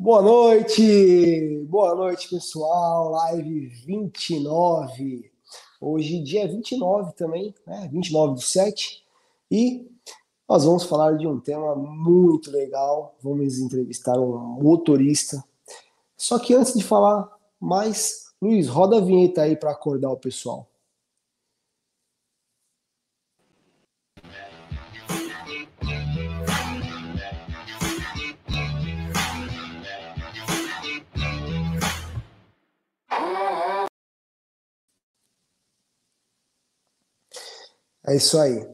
Boa noite, boa noite pessoal, live 29, hoje dia 29 também, né, 29 do 7, e nós vamos falar de um tema muito legal, vamos entrevistar um motorista, só que antes de falar mais, Luiz, roda a vinheta aí para acordar o pessoal. É isso aí.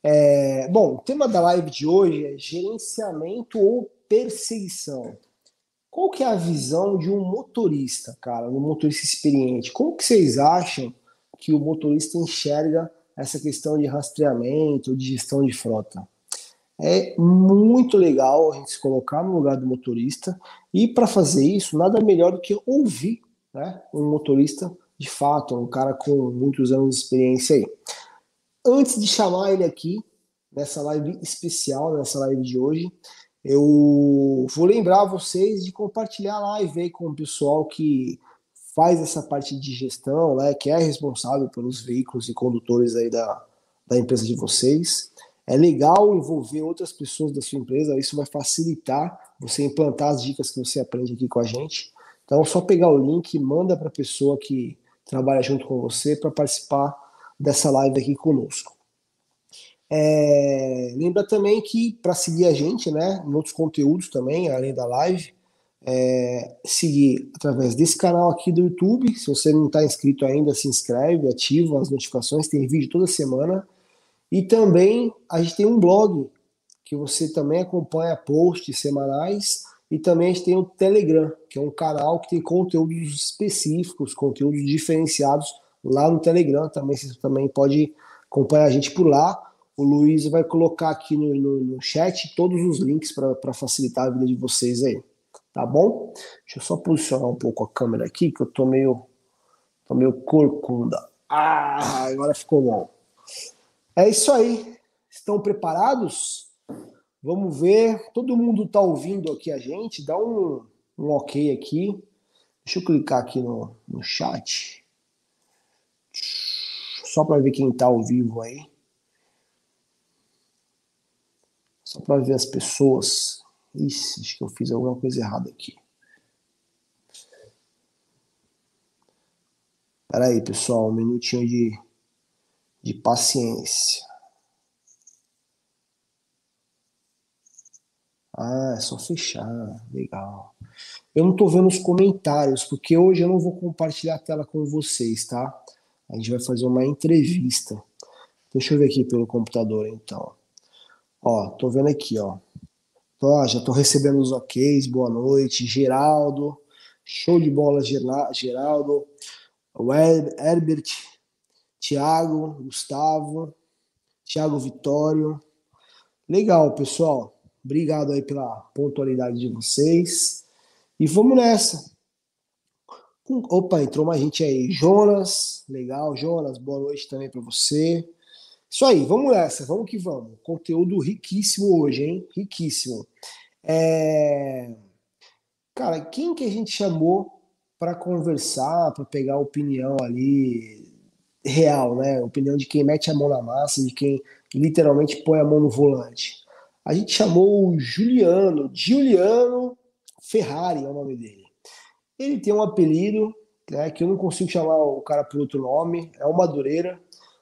É, bom, o tema da live de hoje é gerenciamento ou perseguição. Qual que é a visão de um motorista, cara, um motorista experiente? Como que vocês acham que o motorista enxerga essa questão de rastreamento, de gestão de frota? É muito legal a gente se colocar no lugar do motorista e para fazer isso, nada melhor do que ouvir né, um motorista de fato, um cara com muitos anos de experiência aí antes de chamar ele aqui, nessa live especial, nessa live de hoje, eu vou lembrar vocês de compartilhar a live aí com o pessoal que faz essa parte de gestão, né, que é responsável pelos veículos e condutores aí da, da empresa de vocês. É legal envolver outras pessoas da sua empresa, isso vai facilitar você implantar as dicas que você aprende aqui com a gente. Então, é só pegar o link manda para a pessoa que trabalha junto com você para participar dessa live aqui conosco. É, lembra também que para seguir a gente, né, em outros conteúdos também, além da live, é, seguir através desse canal aqui do YouTube. Se você não está inscrito ainda, se inscreve, ativa as notificações, tem vídeo toda semana. E também a gente tem um blog que você também acompanha posts semanais. E também a gente tem o Telegram, que é um canal que tem conteúdos específicos, conteúdos diferenciados lá no Telegram também. Você também pode acompanhar a gente por lá. O Luiz vai colocar aqui no, no, no chat todos os links para facilitar a vida de vocês aí. Tá bom? Deixa eu só posicionar um pouco a câmera aqui, que eu tô meio, tô meio corcunda. Ah, agora ficou bom. É isso aí. Estão preparados? Vamos ver. Todo mundo tá ouvindo aqui a gente. Dá um, um ok aqui. Deixa eu clicar aqui no, no chat. Só para ver quem está ao vivo aí. Só para ver as pessoas. Ixi, acho que eu fiz alguma coisa errada aqui. Espera aí, pessoal, um minutinho de, de paciência. Ah, é só fechar. Legal. Eu não estou vendo os comentários, porque hoje eu não vou compartilhar a tela com vocês, tá? A gente vai fazer uma entrevista. Deixa eu ver aqui pelo computador, então. Ó, tô vendo aqui, ó. Ó, já tô recebendo os OKs, boa noite. Geraldo, show de bola, Geraldo. O Herbert, Thiago, Gustavo, Thiago Vitório. Legal, pessoal. Obrigado aí pela pontualidade de vocês. E vamos nessa. Opa, entrou mais gente aí. Jonas, legal, Jonas, boa noite também para você. Isso aí, vamos nessa, vamos que vamos. Conteúdo riquíssimo hoje, hein? Riquíssimo. É... Cara, quem que a gente chamou para conversar, para pegar opinião ali real, né? Opinião de quem mete a mão na massa, de quem literalmente põe a mão no volante. A gente chamou o Juliano, Giuliano Ferrari é o nome dele. Ele tem um apelido, né, que eu não consigo chamar o cara por outro nome, é o Madureira.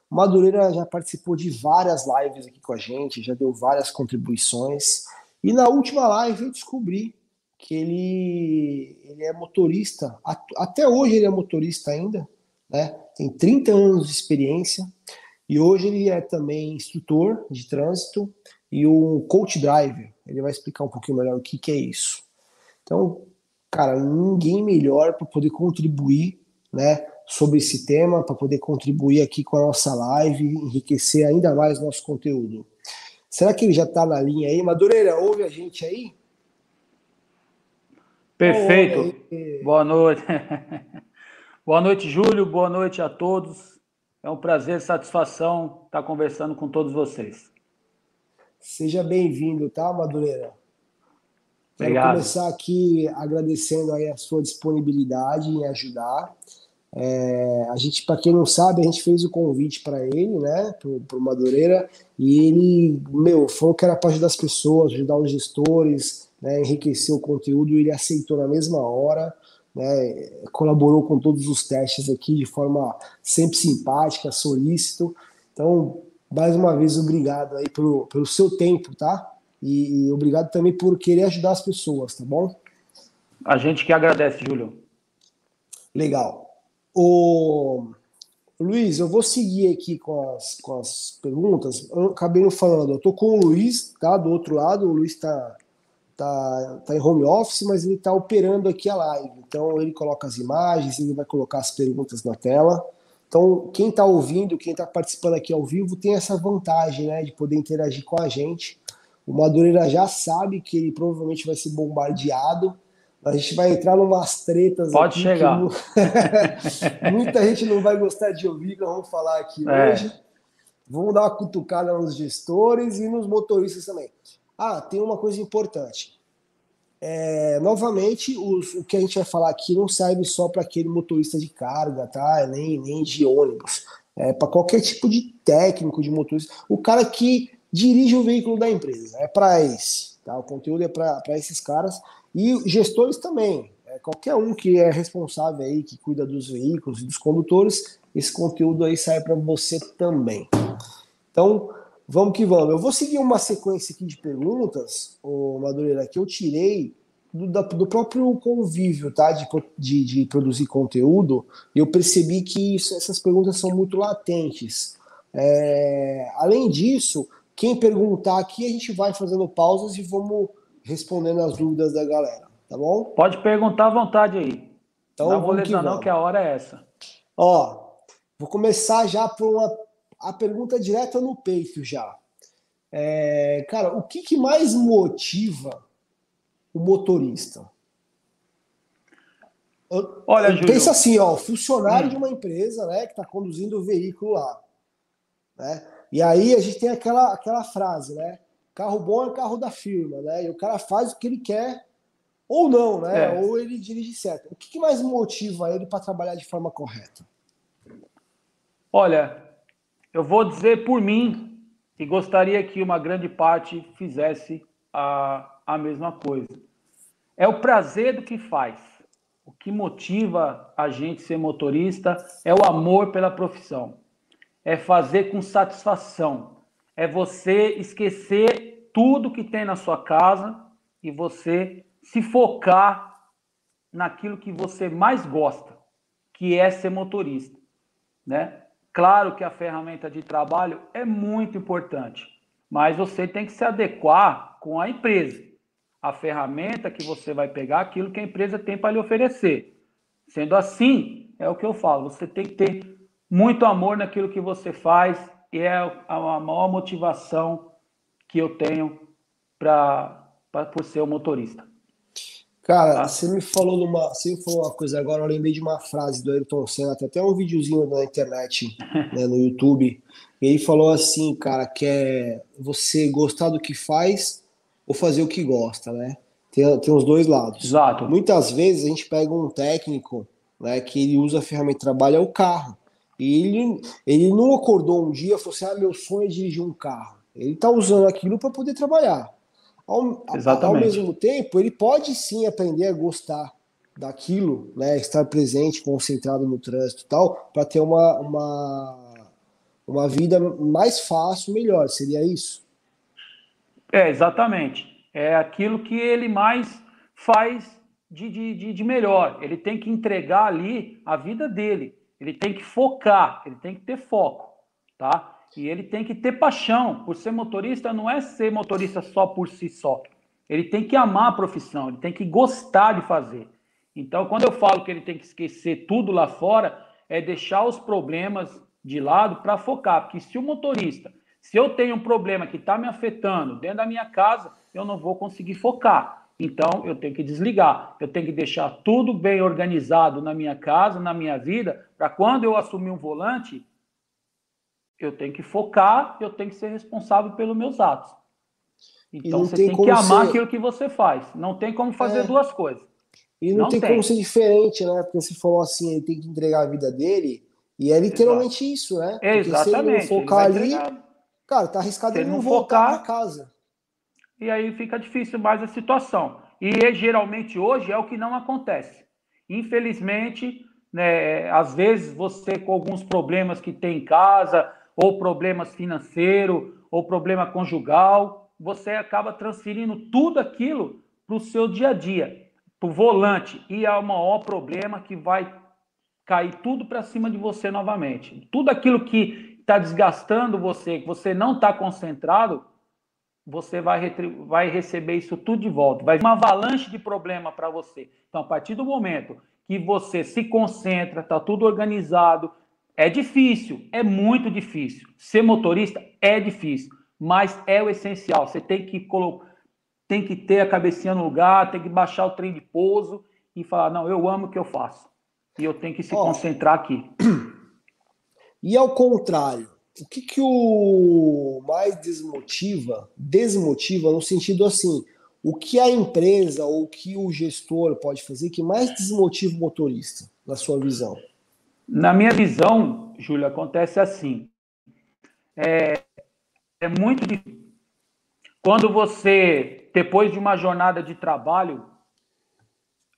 O Madureira já participou de várias lives aqui com a gente, já deu várias contribuições. E na última live eu descobri que ele, ele é motorista, até hoje ele é motorista ainda, né? tem 30 anos de experiência, e hoje ele é também instrutor de trânsito e um coach driver. Ele vai explicar um pouquinho melhor o que, que é isso. Então, cara, ninguém melhor para poder contribuir, né, sobre esse tema, para poder contribuir aqui com a nossa live, enriquecer ainda mais nosso conteúdo. Será que ele já está na linha aí? Madureira, ouve a gente aí? Perfeito. Aí. Boa noite. Boa noite, Júlio. Boa noite a todos. É um prazer e satisfação estar conversando com todos vocês. Seja bem-vindo, tá, Madureira? Quero Obrigado. começar aqui agradecendo aí a sua disponibilidade em ajudar. É, a gente, para quem não sabe, a gente fez o convite para ele, né, para o Madureira, e ele, meu, falou que era para ajudar as pessoas, ajudar os gestores, né, enriquecer o conteúdo, e ele aceitou na mesma hora, né, colaborou com todos os testes aqui de forma sempre simpática, solícito. Então, mais uma vez, obrigado aí pelo, pelo seu tempo, tá? E, e obrigado também por querer ajudar as pessoas, tá bom? A gente que agradece, Júlio. Legal. O Luiz, eu vou seguir aqui com as, com as perguntas. Eu acabei não falando, eu tô com o Luiz, tá? Do outro lado, o Luiz tá, tá, tá em home office, mas ele tá operando aqui a live. Então ele coloca as imagens, ele vai colocar as perguntas na tela. Então, quem está ouvindo, quem está participando aqui ao vivo, tem essa vantagem né, de poder interagir com a gente. O Madureira já sabe que ele provavelmente vai ser bombardeado a gente vai entrar numas tretas Pode chegar. muita gente não vai gostar de ouvir, que nós vamos falar aqui é. hoje. Vamos dar uma cutucada nos gestores e nos motoristas também. Ah, tem uma coisa importante. É, novamente, os, o que a gente vai falar aqui não serve só para aquele motorista de carga, tá? Nem, nem de ônibus. É para qualquer tipo de técnico de motorista. O cara que dirige o veículo da empresa. É para esse. Tá? O conteúdo é para esses caras. E gestores também. É, qualquer um que é responsável aí, que cuida dos veículos e dos condutores, esse conteúdo aí sai para você também. Então, vamos que vamos. Eu vou seguir uma sequência aqui de perguntas, o Madureira, que eu tirei do, da, do próprio convívio, tá? De, de, de, produzir conteúdo. Eu percebi que isso, essas perguntas são muito latentes. É, além disso, quem perguntar aqui, a gente vai fazendo pausas e vamos respondendo as dúvidas da galera, tá bom? Pode perguntar à vontade aí. Então, não vou lesar não, que a hora é essa. Ó, vou começar já por uma a pergunta direta no peito já. É, cara, o que, que mais motiva o motorista? Olha, Júlio, pensa assim, ó, funcionário hum. de uma empresa, né, que está conduzindo o veículo lá, né? E aí a gente tem aquela aquela frase, né? Carro bom é carro da firma, né? E o cara faz o que ele quer ou não, né? É. Ou ele dirige certo. O que, que mais motiva ele para trabalhar de forma correta? Olha, eu vou dizer por mim e gostaria que uma grande parte fizesse a, a mesma coisa. É o prazer do que faz. O que motiva a gente ser motorista é o amor pela profissão. É fazer com satisfação. É você esquecer tudo que tem na sua casa e você se focar naquilo que você mais gosta, que é ser motorista, né? Claro que a ferramenta de trabalho é muito importante, mas você tem que se adequar com a empresa. A ferramenta que você vai pegar, aquilo que a empresa tem para lhe oferecer. Sendo assim, é o que eu falo, você tem que ter muito amor naquilo que você faz e é a maior motivação que eu tenho para por ser o motorista. Cara, tá? você me falou numa, você me falou uma coisa agora, eu lembrei de uma frase do Ayrton Senna, tem até um videozinho na internet, né, no YouTube, e ele falou assim, cara, que é você gostar do que faz ou fazer o que gosta, né? Tem, tem os dois lados. Exato. Muitas vezes a gente pega um técnico, né, que ele usa a ferramenta de trabalho é o carro. E ele, ele não acordou um dia e falou assim: ah, meu sonho é dirigir um carro. Ele está usando aquilo para poder trabalhar. Ao, ao, mesmo tempo, ele pode sim aprender a gostar daquilo, né, estar presente, concentrado no trânsito e tal, para ter uma, uma, uma vida mais fácil, melhor. Seria isso? É, exatamente. É aquilo que ele mais faz de, de, de melhor. Ele tem que entregar ali a vida dele. Ele tem que focar, ele tem que ter foco, tá? E ele tem que ter paixão. Por ser motorista, não é ser motorista só por si só. Ele tem que amar a profissão, ele tem que gostar de fazer. Então, quando eu falo que ele tem que esquecer tudo lá fora, é deixar os problemas de lado para focar. Porque se o motorista, se eu tenho um problema que está me afetando dentro da minha casa, eu não vou conseguir focar. Então, eu tenho que desligar. Eu tenho que deixar tudo bem organizado na minha casa, na minha vida, para quando eu assumir um volante, eu tenho que focar, eu tenho que ser responsável pelos meus atos. Então você tem, tem que amar ser... aquilo que você faz. Não tem como fazer é. duas coisas. E não, não tem, tem, como ser diferente, né? Porque você falou assim, ele tem que entregar a vida dele, e é literalmente Exato. isso, né? Porque Exatamente. se ele não focar ali, cara, tá arriscado ele não voltar para casa. E aí fica difícil mais a situação. E geralmente hoje é o que não acontece. Infelizmente, né, às vezes você com alguns problemas que tem em casa, ou problemas financeiros, ou problema conjugal, você acaba transferindo tudo aquilo para o seu dia a dia, para o volante. E é o maior problema que vai cair tudo para cima de você novamente. Tudo aquilo que está desgastando você, que você não está concentrado, você vai, vai receber isso tudo de volta. Vai uma avalanche de problema para você. Então, a partir do momento que você se concentra, está tudo organizado, é difícil, é muito difícil. Ser motorista é difícil, mas é o essencial. Você tem que tem que ter a cabecinha no lugar, tem que baixar o trem de pouso e falar: não, eu amo o que eu faço. E eu tenho que se concentrar aqui. E ao contrário, o que, que o mais desmotiva, desmotiva no sentido assim, o que a empresa ou o que o gestor pode fazer que mais desmotiva o motorista, na sua visão? Na minha visão, Júlio, acontece assim. É, é muito difícil. Quando você, depois de uma jornada de trabalho,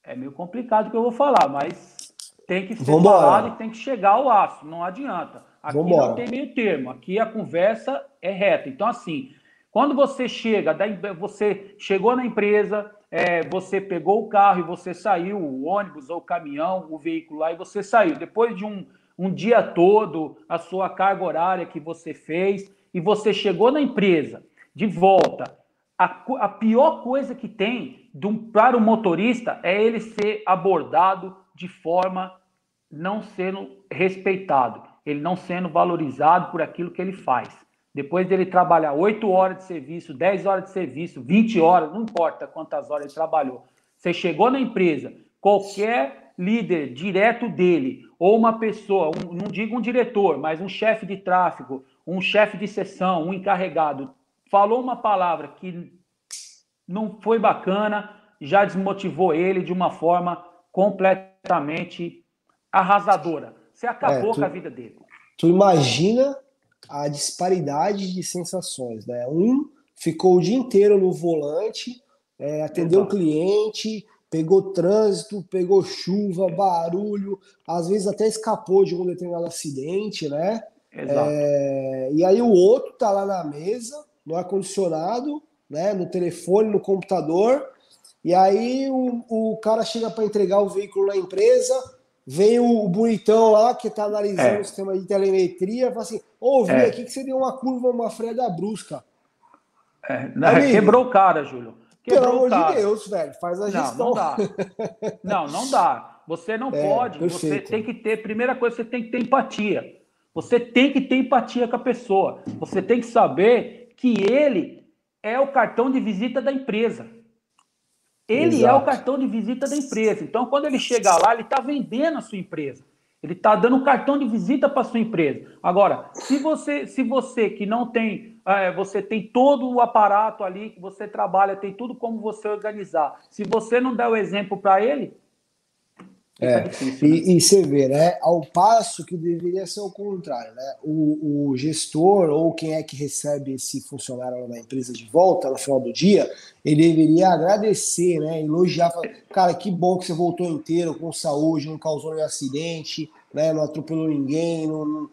é meio complicado o que eu vou falar, mas tem que ser Vambora. falado e tem que chegar ao aço, não adianta. Aqui Vambora. não tem meio termo, aqui a conversa é reta. Então, assim, quando você chega, você chegou na empresa, é, você pegou o carro e você saiu, o ônibus ou o caminhão, o veículo lá, e você saiu. Depois de um, um dia todo, a sua carga horária que você fez, e você chegou na empresa, de volta. A, a pior coisa que tem um, para o motorista é ele ser abordado de forma não sendo respeitado ele não sendo valorizado por aquilo que ele faz. Depois dele trabalhar 8 horas de serviço, 10 horas de serviço, 20 horas, não importa quantas horas ele trabalhou. Você chegou na empresa, qualquer líder direto dele, ou uma pessoa, um, não digo um diretor, mas um chefe de tráfego, um chefe de sessão, um encarregado, falou uma palavra que não foi bacana, já desmotivou ele de uma forma completamente arrasadora. Você acabou é, tu, com a vida dele. Tu imagina a disparidade de sensações, né? Um ficou o dia inteiro no volante, é, atendeu o cliente, pegou trânsito, pegou chuva, barulho, às vezes até escapou de um determinado acidente, né? É, e aí o outro tá lá na mesa, no ar-condicionado, né? No telefone, no computador, e aí o, o cara chega para entregar o veículo na empresa, Vem o bonitão lá que está analisando é. o sistema de telemetria, fala assim: ouvi é. aqui que seria uma curva, uma freada brusca. É. Não, quebrou o cara, Júlio. Quebrou Pelo amor de Deus, velho, faz a gestão. Não, não dá. não, não dá. Você não é, pode. Perfeito. Você tem que ter, primeira coisa, você tem que ter empatia. Você tem que ter empatia com a pessoa. Você tem que saber que ele é o cartão de visita da empresa. Ele Exato. é o cartão de visita da empresa. Então, quando ele chega lá, ele está vendendo a sua empresa. Ele está dando um cartão de visita para sua empresa. Agora, se você, se você que não tem, é, você tem todo o aparato ali que você trabalha, tem tudo como você organizar. Se você não der o exemplo para ele, é, difícil, né? e, e, você vê, né? Ao passo que deveria ser o contrário, né? O, o, gestor ou quem é que recebe esse funcionário na empresa de volta no final do dia, ele deveria agradecer, né? Elogiar, falar, cara, que bom que você voltou inteiro, com saúde, não causou nenhum acidente, né? Não atropelou ninguém, não,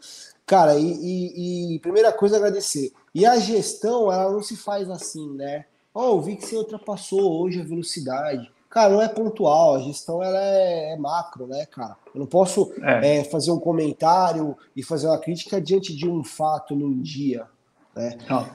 cara. E, e, e, primeira coisa agradecer. E a gestão, ela não se faz assim, né? Oh, vi que você ultrapassou hoje a velocidade. Cara, não é pontual, a gestão ela é, é macro, né, cara? Eu não posso é. É, fazer um comentário e fazer uma crítica diante de um fato num dia. Né? Não.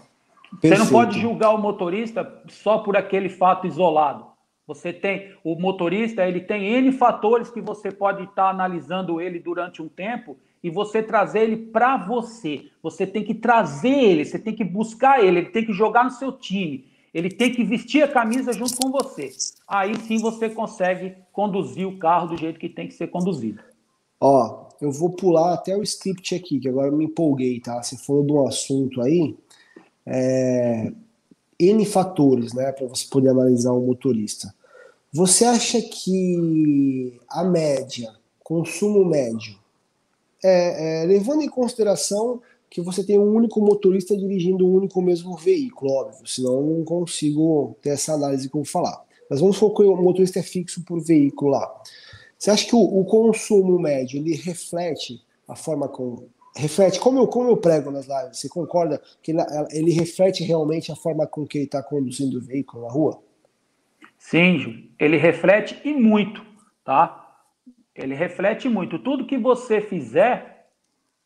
Você não pode julgar o motorista só por aquele fato isolado. Você tem o motorista, ele tem N fatores que você pode estar analisando ele durante um tempo e você trazer ele para você. Você tem que trazer ele, você tem que buscar ele, ele tem que jogar no seu time. Ele tem que vestir a camisa junto com você. Aí sim você consegue conduzir o carro do jeito que tem que ser conduzido. Ó, eu vou pular até o script aqui, que agora eu me empolguei, tá? Você falou de um assunto aí. É... N fatores, né, para você poder analisar um motorista. Você acha que a média, consumo médio, é, é, levando em consideração que você tem um único motorista dirigindo um único mesmo veículo, óbvio, senão eu não consigo ter essa análise vou falar. Mas vamos supor que o motorista é fixo por veículo lá. Você acha que o, o consumo médio ele reflete a forma com reflete como eu como eu prego nas lives? Você concorda que ele reflete realmente a forma com que ele está conduzindo o veículo na rua? Sim, ele reflete e muito, tá? Ele reflete muito. Tudo que você fizer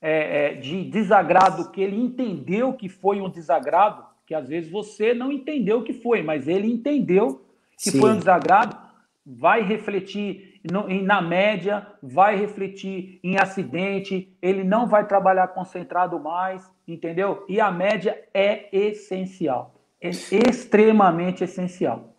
é, é, de desagrado que ele entendeu que foi um desagrado, que às vezes você não entendeu que foi, mas ele entendeu que Sim. foi um desagrado, vai refletir no, na média, vai refletir em acidente, ele não vai trabalhar concentrado mais, entendeu? E a média é essencial, é extremamente essencial.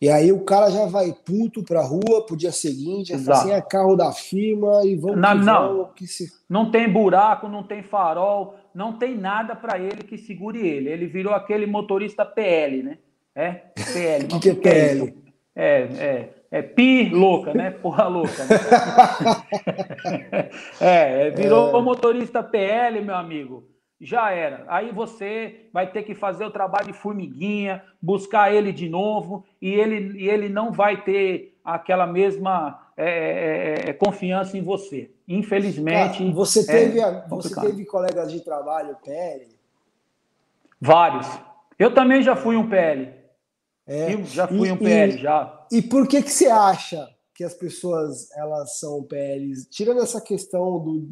E aí o cara já vai puto pra rua pro dia seguinte, assim, é carro da firma e vamos não, não, que se... não tem buraco, não tem farol, não tem nada para ele que segure ele. Ele virou aquele motorista PL, né? É, PL. O que, que, é PL? É, é, é pi louca, né? Porra louca. Né? é, virou é. motorista PL, meu amigo. Já era. Aí você vai ter que fazer o trabalho de formiguinha, buscar ele de novo, e ele, e ele não vai ter aquela mesma é, é, é, é confiança em você. Infelizmente. Cara, você teve, você teve colegas de trabalho PL? Vários. Eu também já fui um PL. É. já fui e, um PL, e, já. E por que, que você acha que as pessoas elas são PLs? Tirando essa questão do,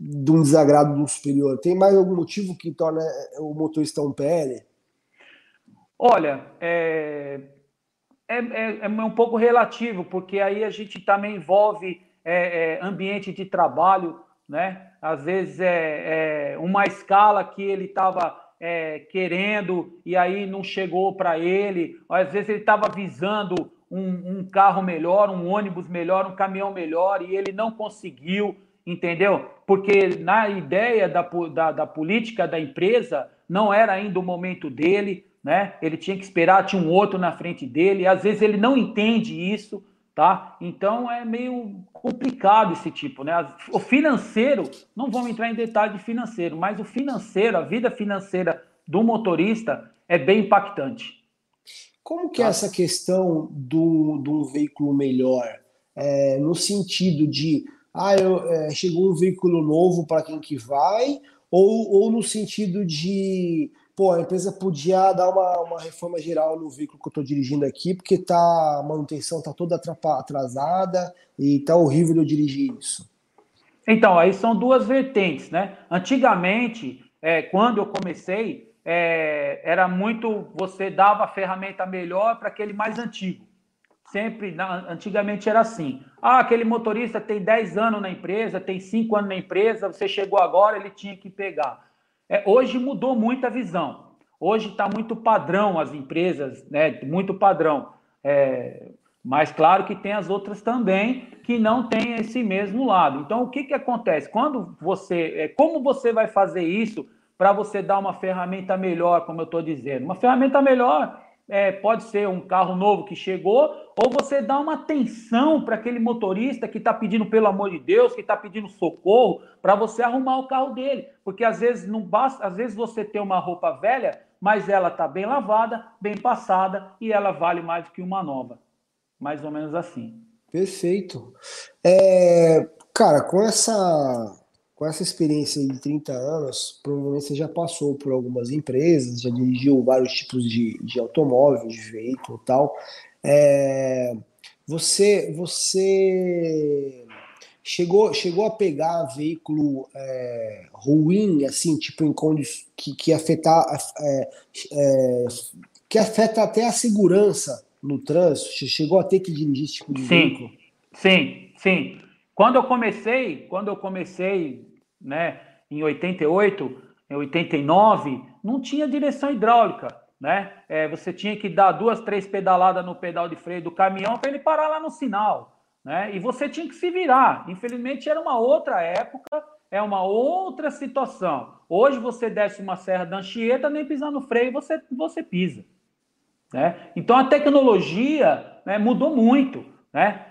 do desagrado do superior, tem mais algum motivo que torna o motorista um PL? Olha, é, é, é, é um pouco relativo, porque aí a gente também envolve é, é, ambiente de trabalho, né? Às vezes é, é uma escala que ele estava é, querendo e aí não chegou para ele. Às vezes ele estava visando um, um, carro melhor, um ônibus melhor, um caminhão melhor e ele não conseguiu, entendeu? Porque na ideia da, da, da política da empresa não era ainda o momento dele, né? Ele tinha que esperar, tinha um outro na frente dele. às vezes ele não entende isso tá? Então é meio complicado esse tipo, né? O financeiro, não vamos entrar em detalhe de financeiro, mas o financeiro, a vida financeira do motorista é bem impactante. Como que é essa questão do, do veículo melhor? É, no sentido de, ah, eu, é, chegou um veículo novo para quem que vai, ou, ou no sentido de pô, a empresa podia dar uma, uma reforma geral no veículo que eu estou dirigindo aqui, porque tá, a manutenção está toda atrasada e tá horrível eu dirigir isso. Então, aí são duas vertentes, né? Antigamente, é, quando eu comecei, é, era muito você dava a ferramenta melhor para aquele mais antigo. Sempre, antigamente era assim. Ah, aquele motorista tem 10 anos na empresa, tem 5 anos na empresa, você chegou agora, ele tinha que pegar. É, hoje mudou muito a visão. Hoje está muito padrão as empresas, né? Muito padrão. É, mas claro que tem as outras também que não têm esse mesmo lado. Então, o que, que acontece? Quando você. É, como você vai fazer isso para você dar uma ferramenta melhor, como eu estou dizendo? Uma ferramenta melhor é, pode ser um carro novo que chegou, ou você dá uma atenção para aquele motorista que está pedindo, pelo amor de Deus, que está pedindo socorro, para você arrumar o carro dele. Porque às vezes não basta, às vezes você tem uma roupa velha, mas ela está bem lavada, bem passada e ela vale mais do que uma nova. Mais ou menos assim. Perfeito. É, cara, com essa com essa experiência de 30 anos, provavelmente você já passou por algumas empresas, já dirigiu vários tipos de, de automóveis, de veículo e tal. É, você, você chegou, chegou a pegar veículo é, ruim, assim, tipo em condições que, que afetar, é, é, que afeta até a segurança no trânsito? Chegou a ter que dirigir esse tipo de sim, veículo? Sim, sim. Quando eu comecei, quando eu comecei né, em 88, em 89, não tinha direção hidráulica, né? É, você tinha que dar duas, três pedaladas no pedal de freio do caminhão para ele parar lá no sinal, né? E você tinha que se virar. Infelizmente era uma outra época é uma outra situação. Hoje você desce uma serra da Anchieta, nem pisar no freio você, você pisa. Né? Então a tecnologia né, mudou muito. Né?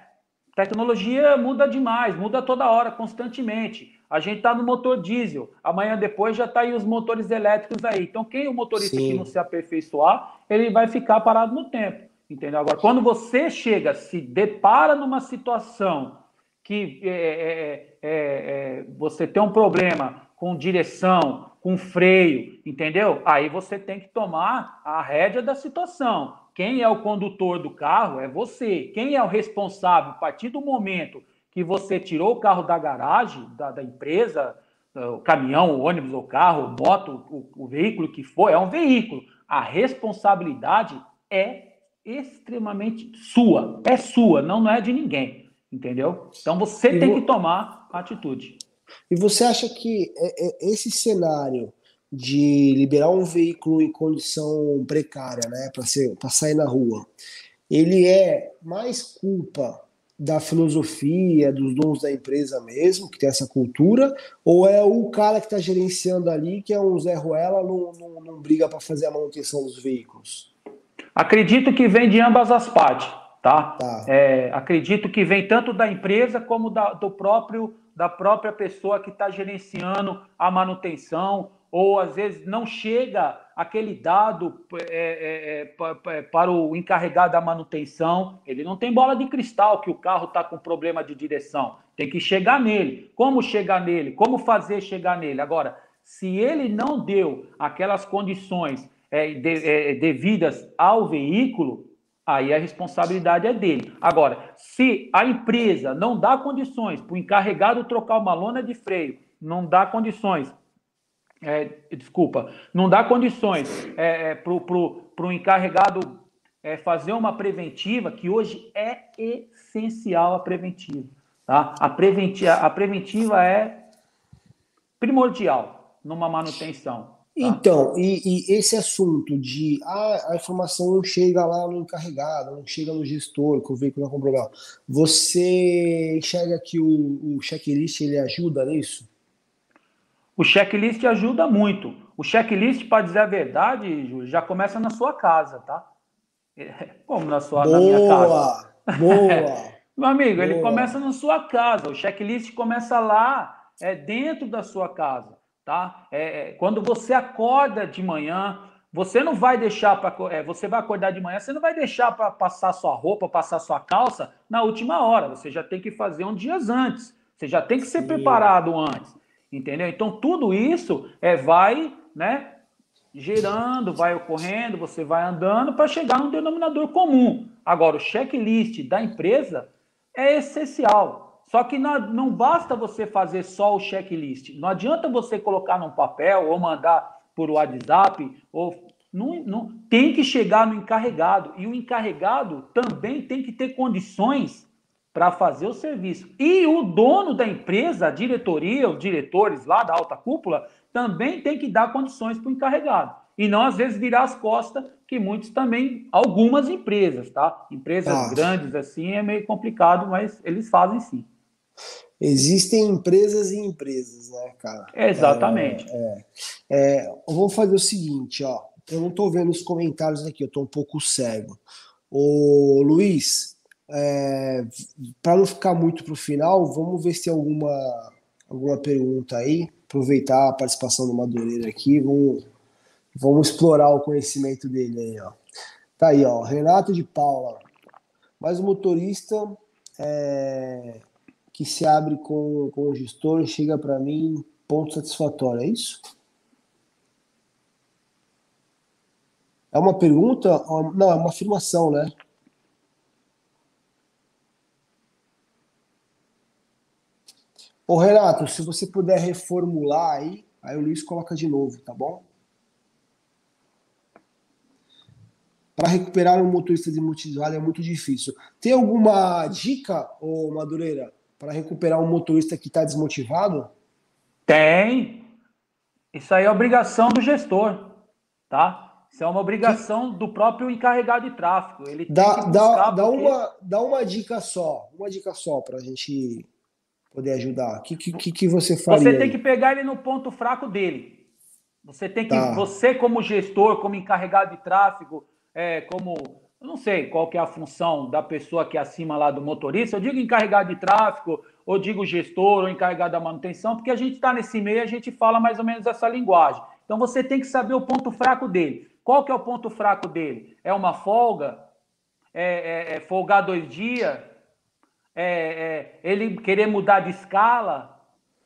Tecnologia muda demais, muda toda hora, constantemente. A gente está no motor diesel, amanhã depois já está aí os motores elétricos aí. Então, quem é o motorista Sim. que não se aperfeiçoar, ele vai ficar parado no tempo. Entendeu? Agora, quando você chega, se depara numa situação que é, é, é, é você tem um problema com direção, com freio, entendeu? Aí você tem que tomar a rédea da situação. Quem é o condutor do carro é você. Quem é o responsável a partir do momento que você tirou o carro da garagem, da, da empresa, o caminhão, o ônibus, o carro, a moto, o, o veículo que for, é um veículo. A responsabilidade é extremamente sua. É sua, não, não é de ninguém. Entendeu? Então você e tem que tomar atitude. E você acha que é, é, esse cenário de liberar um veículo em condição precária, né, para sair na rua, ele é mais culpa da filosofia, dos donos da empresa mesmo, que tem essa cultura, ou é o cara que está gerenciando ali, que é um Zé Ruela, não, não, não briga para fazer a manutenção dos veículos? Acredito que vem de ambas as partes, tá? tá. É, acredito que vem tanto da empresa como da, do próprio da própria pessoa que está gerenciando a manutenção, ou às vezes não chega aquele dado é, é, é, para o encarregado da manutenção. Ele não tem bola de cristal que o carro está com problema de direção. Tem que chegar nele. Como chegar nele? Como fazer chegar nele? Agora, se ele não deu aquelas condições é, de, é, devidas ao veículo, aí a responsabilidade é dele. Agora, se a empresa não dá condições para o encarregado trocar uma lona de freio, não dá condições é, desculpa, não dá condições é, é para o encarregado é, fazer uma preventiva, que hoje é essencial a preventiva. Tá? A, preventiva, a preventiva é primordial numa manutenção. Tá? Então, e, e, esse assunto de ah, a informação não chega lá no encarregado, não chega no gestor, que o veículo não com problema, você enxerga que o, o checklist ele ajuda nisso? O checklist ajuda muito. O checklist, para dizer a verdade, Júlio, já começa na sua casa, tá? Como na sua boa, na minha casa. Boa! Meu amigo, boa. ele começa na sua casa. O checklist começa lá, é dentro da sua casa, tá? É, é quando você acorda de manhã, você não vai deixar para. É, você vai acordar de manhã, você não vai deixar para passar sua roupa, passar sua calça na última hora. Você já tem que fazer um dias antes. Você já tem que ser Sim. preparado antes. Entendeu? Então tudo isso é vai, né, gerando, vai ocorrendo, você vai andando para chegar num denominador comum. Agora o checklist da empresa é essencial. Só que não, não basta você fazer só o checklist. Não adianta você colocar num papel ou mandar por WhatsApp ou não, não, tem que chegar no encarregado e o encarregado também tem que ter condições para fazer o serviço. E o dono da empresa, a diretoria, os diretores lá da alta cúpula, também tem que dar condições para o encarregado. E não, às vezes, virar as costas, que muitos também, algumas empresas, tá? Empresas ah. grandes assim é meio complicado, mas eles fazem sim. Existem empresas e empresas, né, cara? Exatamente. É, é, é, vou fazer o seguinte, ó. Eu não estou vendo os comentários aqui, eu estou um pouco cego. Ô, Luiz, é, para não ficar muito para o final, vamos ver se tem alguma, alguma pergunta aí. Aproveitar a participação do Madureira aqui, vamos, vamos explorar o conhecimento dele aí, ó. Tá aí, ó. Renato de Paula. Mas o motorista é, que se abre com, com o gestor chega para mim, ponto satisfatório, é isso? É uma pergunta? Não, é uma afirmação, né? Ô Renato, se você puder reformular aí, aí o Luiz coloca de novo, tá bom? Para recuperar um motorista desmotivado é muito difícil. Tem alguma dica, ô Madureira, para recuperar um motorista que está desmotivado? Tem. Isso aí é obrigação do gestor, tá? Isso é uma obrigação que... do próprio encarregado de tráfego. Ele dá, dá, dá, porque... uma, dá uma dica só, uma dica só para a gente poder ajudar? O que, que, que você faria? Você tem que pegar ele no ponto fraco dele. Você tem que, tá. você como gestor, como encarregado de tráfego, é, como, eu não sei qual que é a função da pessoa que é acima lá do motorista, eu digo encarregado de tráfego, ou digo gestor, ou encarregado da manutenção, porque a gente está nesse meio, a gente fala mais ou menos essa linguagem. Então você tem que saber o ponto fraco dele. Qual que é o ponto fraco dele? É uma folga? É, é, é folgar dois dias? É, é, ele querer mudar de escala?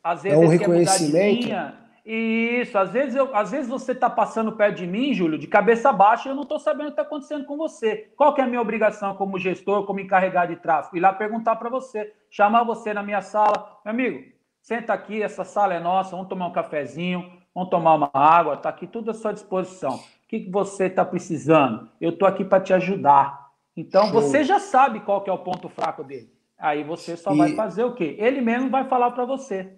Às vezes é um ele reconhecimento. quer mudar de linha? Isso, às vezes, eu, às vezes você está passando perto de mim, Júlio, de cabeça baixa, e eu não estou sabendo o que está acontecendo com você. Qual que é a minha obrigação como gestor, como encarregado de tráfego? Ir lá perguntar para você, chamar você na minha sala. Meu amigo, senta aqui, essa sala é nossa, vamos tomar um cafezinho, vamos tomar uma água, está aqui tudo à sua disposição. O que, que você está precisando? Eu estou aqui para te ajudar. Então, Show. você já sabe qual que é o ponto fraco dele. Aí você só e... vai fazer o quê? Ele mesmo vai falar para você.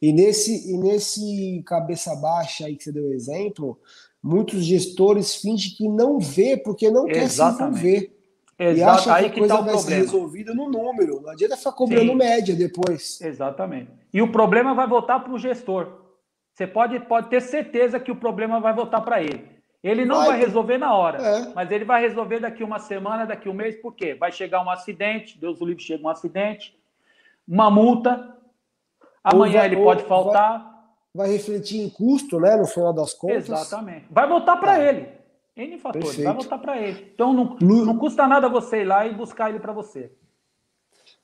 E nesse, e nesse cabeça baixa aí que você deu exemplo, muitos gestores fingem que não vê porque não Exatamente. quer se envolver. Exato. E acha aí que a coisa tá vai problema. ser resolvida no número. Não adianta ficar cobrando Sim. média depois. Exatamente. E o problema vai voltar para o gestor. Você pode, pode ter certeza que o problema vai voltar para ele. Ele não vai, vai resolver na hora, é. mas ele vai resolver daqui uma semana, daqui um mês, por quê? Vai chegar um acidente, Deus o livre, chega um acidente, uma multa, Amanhã vai, ele pode faltar. Vai, vai, refletir em custo, né? No final das contas. Exatamente. Vai voltar para é. ele. N fatores, Perfeito. vai voltar para ele. Então não, Lu... não custa nada você ir lá e buscar ele para você.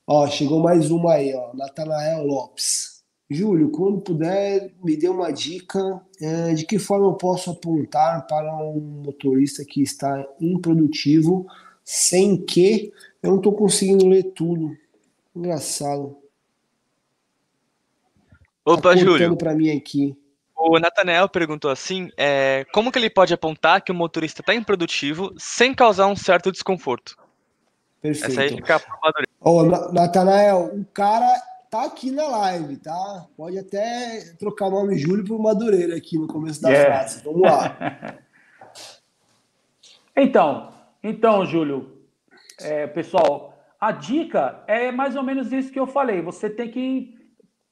Ó, chegou mais uma aí, ó. Natanael Lopes. Júlio, quando puder, me dê uma dica é, de que forma eu posso apontar para um motorista que está improdutivo sem que eu não estou conseguindo ler tudo. Engraçado. Opa, tá Júlio. para mim aqui. O Nathanael perguntou assim: é, como que ele pode apontar que o motorista está improdutivo sem causar um certo desconforto? Perfeito. Essa aí fica a Ô, Nathanael, o cara tá aqui na live, tá? Pode até trocar o nome Júlio por Madureira aqui no começo da yeah. frase. Vamos lá. então, então, Júlio, é, pessoal, a dica é mais ou menos isso que eu falei. Você tem que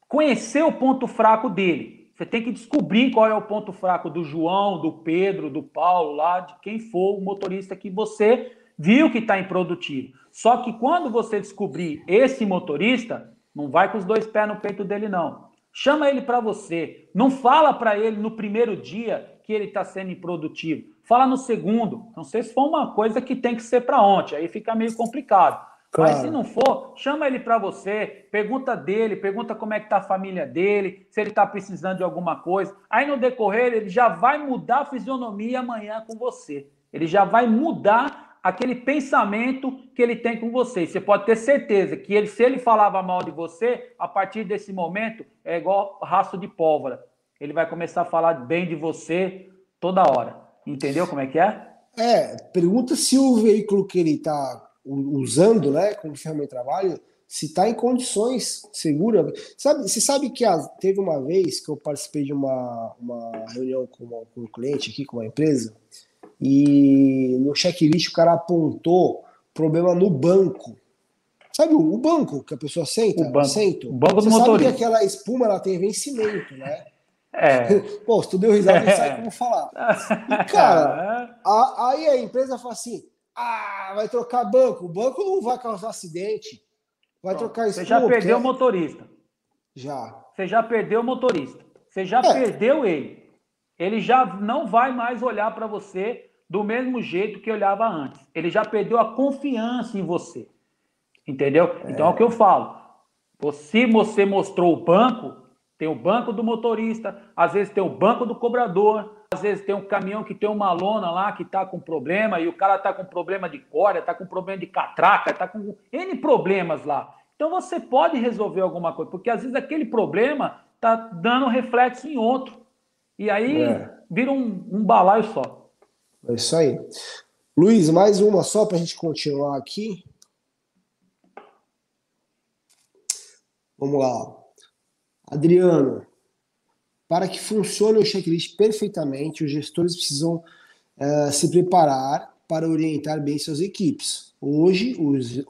conhecer o ponto fraco dele. Você tem que descobrir qual é o ponto fraco do João, do Pedro, do Paulo, lá, de quem for o motorista que você viu que está improdutivo. Só que quando você descobrir esse motorista, não vai com os dois pés no peito dele, não. Chama ele para você. Não fala para ele no primeiro dia que ele está sendo improdutivo. Fala no segundo. Não sei se for uma coisa que tem que ser para ontem. Aí fica meio complicado. Claro. Mas se não for, chama ele para você, pergunta dele, pergunta como é que tá a família dele, se ele está precisando de alguma coisa. Aí no decorrer ele já vai mudar a fisionomia amanhã com você. Ele já vai mudar aquele pensamento que ele tem com você. Você pode ter certeza que ele, se ele falava mal de você, a partir desse momento é igual rastro de pólvora. Ele vai começar a falar bem de você toda hora. Entendeu como é que é? É, pergunta se o veículo que ele está usando, né, como ferramenta de trabalho, se está em condições seguras. Sabe, você sabe que a, teve uma vez que eu participei de uma, uma reunião com, uma, com um cliente aqui, com uma empresa, e no checklist o cara apontou problema no banco. Sabe o, o banco que a pessoa senta? O banco, assento? O banco do Você motorista. sabe que aquela espuma ela tem vencimento, né? É. Pô, se tu deu risada, não sabe como falar. E, cara, a, aí a empresa fala assim, ah, vai trocar banco. O banco não vai causar acidente. Vai Pronto. trocar Você já perdeu o motorista. Já. Você já perdeu o motorista. Você já é. perdeu ele. Ele já não vai mais olhar para você do mesmo jeito que olhava antes. Ele já perdeu a confiança em você. Entendeu? É. Então é o que eu falo. Se você mostrou o banco, tem o banco do motorista, às vezes tem o banco do cobrador, às vezes tem um caminhão que tem uma lona lá que está com problema e o cara está com problema de corda, está com problema de catraca, está com N problemas lá. Então você pode resolver alguma coisa, porque às vezes aquele problema está dando reflexo em outro. E aí é. vira um, um balaio só. É isso aí. Luiz, mais uma só para a gente continuar aqui. Vamos lá. Adriano, para que funcione o checklist perfeitamente, os gestores precisam uh, se preparar para orientar bem suas equipes. Hoje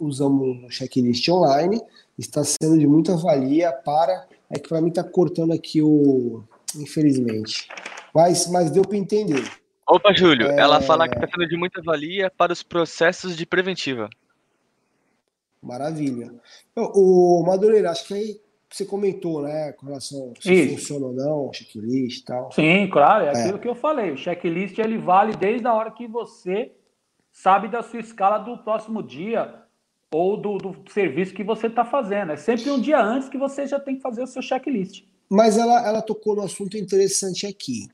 usamos o checklist online, está sendo de muita valia para. É que para mim está cortando aqui o. Infelizmente. Mas, mas deu para entender. Opa, Júlio, é... ela fala que está sendo de muita valia para os processos de preventiva. Maravilha. O Madureira, acho que aí você comentou, né, com relação se Isso. funciona ou não, checklist e tal. Sim, claro, é, é aquilo que eu falei. O checklist ele vale desde a hora que você sabe da sua escala do próximo dia ou do, do serviço que você está fazendo. É sempre um dia antes que você já tem que fazer o seu checklist. Mas ela, ela tocou no assunto interessante aqui.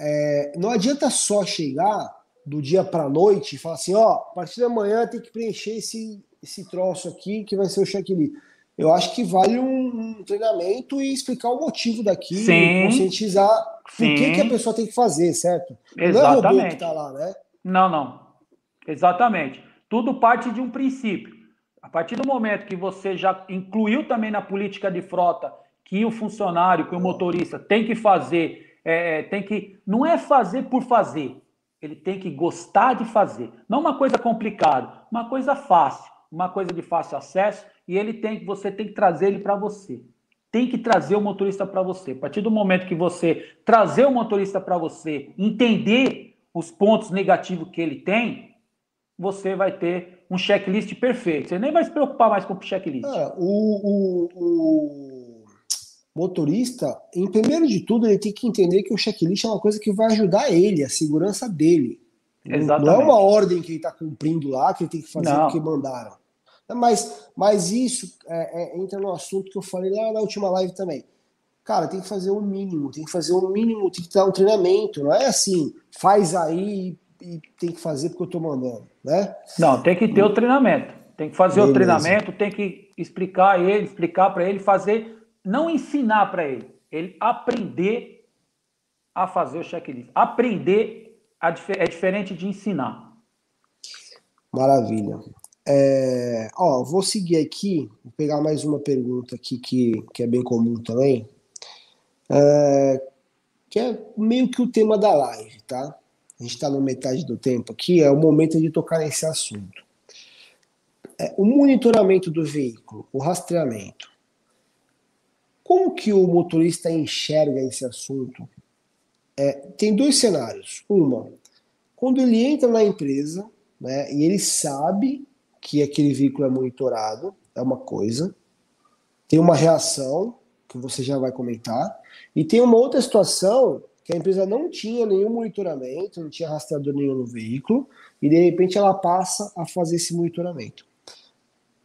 É, não adianta só chegar do dia para a noite e falar assim, ó, a partir da manhã tem que preencher esse, esse troço aqui que vai ser o checklist eu acho que vale um, um treinamento e explicar o motivo daquilo, Sim. conscientizar Sim. o que, que a pessoa tem que fazer, certo? Exatamente. Não é o robô que está lá, né? Não, não. Exatamente. Tudo parte de um princípio. A partir do momento que você já incluiu também na política de frota que o funcionário, que o motorista tem que fazer, é, é, tem que. Não é fazer por fazer. Ele tem que gostar de fazer. Não uma coisa complicada, uma coisa fácil, uma coisa de fácil acesso e ele tem, você tem que trazer ele para você. Tem que trazer o motorista para você. A partir do momento que você trazer o motorista para você, entender os pontos negativos que ele tem, você vai ter um checklist perfeito. Você nem vai se preocupar mais com o checklist. É, o, o, o, motorista, em primeiro de tudo, ele tem que entender que o checklist é uma coisa que vai ajudar ele, a segurança dele. Exatamente. Não é uma ordem que ele está cumprindo lá, que ele tem que fazer Não. o que mandaram. Mas, mas isso é, é, entra no assunto que eu falei lá na última live também. Cara, tem que fazer o mínimo, tem que fazer o mínimo, tem que dar um treinamento. Não é assim, faz aí e tem que fazer porque eu tô mandando, né? Não, tem que ter o treinamento. Tem que fazer Beleza. o treinamento, tem que explicar ele, explicar para ele, fazer, não ensinar para ele, ele aprender a fazer o checklist. Aprender é diferente de ensinar. Maravilha. É, ó, vou seguir aqui, vou pegar mais uma pergunta aqui que, que é bem comum também, é, que é meio que o tema da live, tá? A gente está no metade do tempo aqui, é o momento de tocar nesse assunto. É, o monitoramento do veículo, o rastreamento. Como que o motorista enxerga esse assunto? É, tem dois cenários. Uma, quando ele entra na empresa né, e ele sabe que aquele veículo é monitorado, é uma coisa. Tem uma reação, que você já vai comentar, e tem uma outra situação que a empresa não tinha nenhum monitoramento, não tinha rastreador nenhum no veículo, e de repente ela passa a fazer esse monitoramento.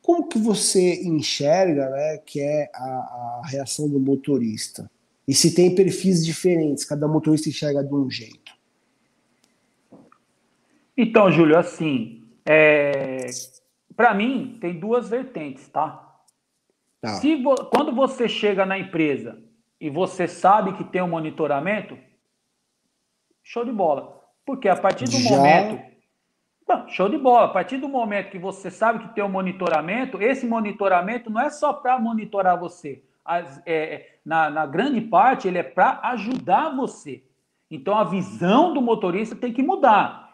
Como que você enxerga né, que é a, a reação do motorista? E se tem perfis diferentes, cada motorista enxerga de um jeito? Então, Júlio, assim, é, para mim, tem duas vertentes, tá? tá. Se vo... Quando você chega na empresa e você sabe que tem um monitoramento, show de bola. Porque a partir do Já... momento. Não, show de bola. A partir do momento que você sabe que tem um monitoramento, esse monitoramento não é só para monitorar você. As, é, na, na grande parte, ele é para ajudar você. Então, a visão do motorista tem que mudar.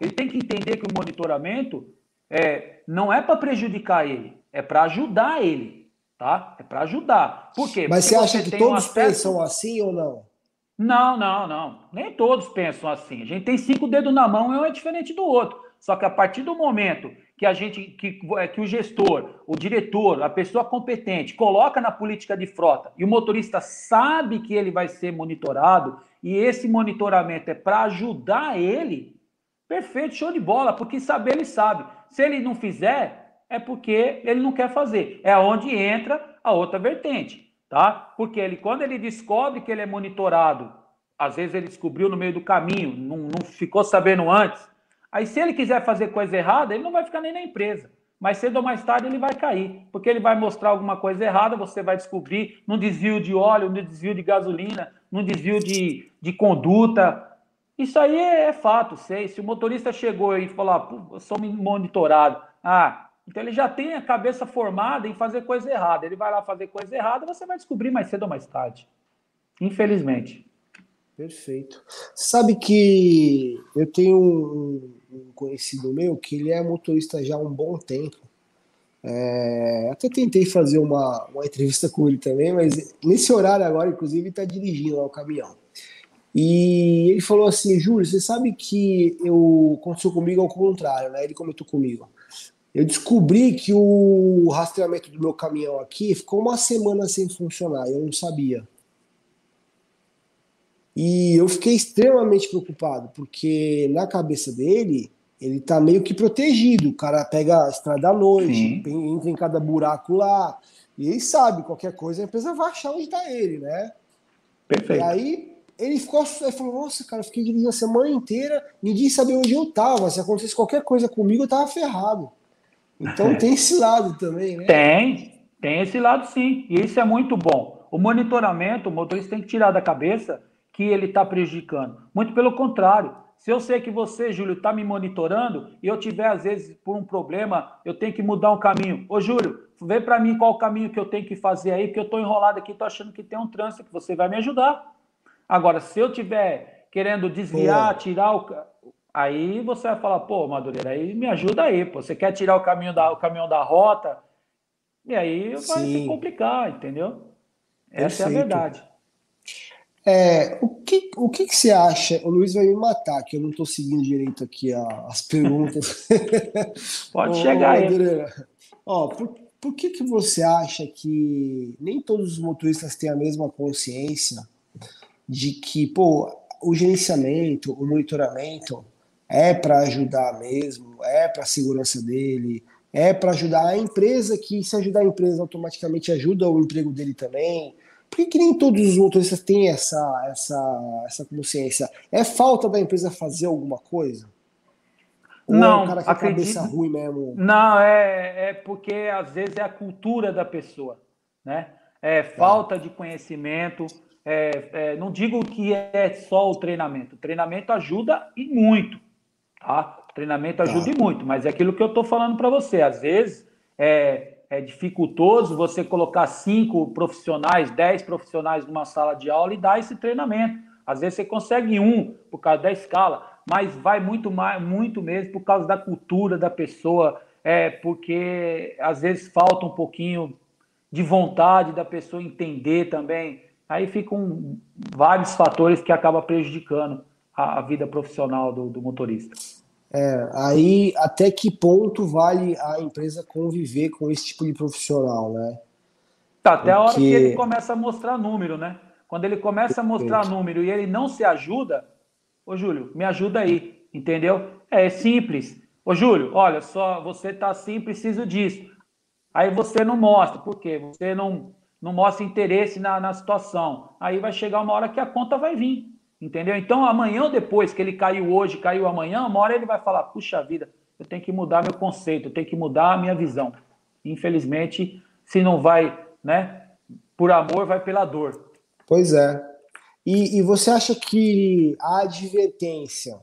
Ele tem que entender que o monitoramento é, não é para prejudicar ele, é para ajudar ele, tá? É para ajudar. Por quê? Mas Porque você acha que todos acesso... pensam assim ou não? Não, não, não. Nem todos pensam assim. A gente tem cinco dedos na mão e um é diferente do outro. Só que a partir do momento que a gente, que, é, que o gestor, o diretor, a pessoa competente coloca na política de frota e o motorista sabe que ele vai ser monitorado e esse monitoramento é para ajudar ele, perfeito, show de bola, porque saber ele sabe. Se ele não fizer, é porque ele não quer fazer. É onde entra a outra vertente, tá? Porque ele, quando ele descobre que ele é monitorado, às vezes ele descobriu no meio do caminho, não, não ficou sabendo antes. Aí, se ele quiser fazer coisa errada, ele não vai ficar nem na empresa. Mas cedo ou mais tarde ele vai cair, porque ele vai mostrar alguma coisa errada, você vai descobrir num desvio de óleo, num desvio de gasolina, num desvio de, de conduta, isso aí é, é fato, sei. Se o motorista chegou e falou, ah, eu sou monitorado, ah, então ele já tem a cabeça formada em fazer coisa errada. Ele vai lá fazer coisa errada, você vai descobrir mais cedo ou mais tarde. Infelizmente. Perfeito. Sabe que eu tenho um, um conhecido meu que ele é motorista já há um bom tempo. É, até tentei fazer uma, uma entrevista com ele também, mas nesse horário agora, inclusive, ele está dirigindo lá o caminhão. E ele falou assim, Júlio, você sabe que eu aconteceu comigo ao contrário, né? Ele comentou comigo. Eu descobri que o rastreamento do meu caminhão aqui ficou uma semana sem funcionar, eu não sabia. E eu fiquei extremamente preocupado, porque na cabeça dele, ele tá meio que protegido. O cara pega a estrada à noite, entra em cada buraco lá, e ele sabe, qualquer coisa a empresa vai achar onde tá ele, né? Perfeito. E aí ele ficou ele falou, nossa, cara, eu fiquei dirigindo a semana inteira, ninguém sabia onde eu tava. Se acontecesse qualquer coisa comigo, eu tava ferrado. Então tem esse lado também, né? Tem, tem esse lado sim. E isso é muito bom. O monitoramento, o motorista tem que tirar da cabeça que ele está prejudicando. Muito pelo contrário. Se eu sei que você, Júlio, está me monitorando e eu tiver, às vezes, por um problema, eu tenho que mudar um caminho. Ô, Júlio, vê para mim qual o caminho que eu tenho que fazer aí, porque eu estou enrolado aqui, estou achando que tem um trânsito, que você vai me ajudar. Agora, se eu tiver querendo desviar, tirar o. Aí você vai falar, pô, Madureira, aí me ajuda aí, pô. Você quer tirar o caminho da, o caminhão da rota? E aí vai Sim. se complicar, entendeu? Essa Perfeito. é a verdade. É, o que, o que, que, você acha? O Luiz vai me matar, que eu não estou seguindo direito aqui a, as perguntas. Pode chegar aí. Ó, por, por que, que você acha que nem todos os motoristas têm a mesma consciência de que, pô, o gerenciamento, o monitoramento é para ajudar mesmo, é para a segurança dele, é para ajudar a empresa, que se ajudar a empresa automaticamente ajuda o emprego dele também. Por que, que nem todos os motoristas têm essa, essa, essa consciência? É falta da empresa fazer alguma coisa? Ou não, é um cara com acredito, cabeça ruim mesmo? Não, é, é porque às vezes é a cultura da pessoa, né? É falta é. de conhecimento, é, é, não digo que é só o treinamento. O treinamento ajuda e muito, tá? O treinamento ajuda tá. muito, mas é aquilo que eu estou falando para você. Às vezes é, é dificultoso você colocar cinco profissionais, dez profissionais numa sala de aula e dar esse treinamento. Às vezes você consegue um por causa da escala, mas vai muito mais, muito mesmo por causa da cultura da pessoa, é porque às vezes falta um pouquinho de vontade da pessoa entender também aí ficam vários fatores que acabam prejudicando a, a vida profissional do, do motorista. É, aí até que ponto vale a empresa conviver com esse tipo de profissional, né? Tá, até Porque... a hora que ele começa a mostrar número, né? Quando ele começa a mostrar número e ele não se ajuda, ô Júlio, me ajuda aí, entendeu? É, é simples. Ô Júlio, olha só, você tá assim, preciso disso. Aí você não mostra, por quê? Você não não mostra interesse na, na situação. Aí vai chegar uma hora que a conta vai vir. Entendeu? Então, amanhã ou depois, que ele caiu hoje, caiu amanhã, uma hora ele vai falar: puxa vida, eu tenho que mudar meu conceito, eu tenho que mudar a minha visão. Infelizmente, se não vai, né? Por amor, vai pela dor. Pois é. E, e você acha que a advertência,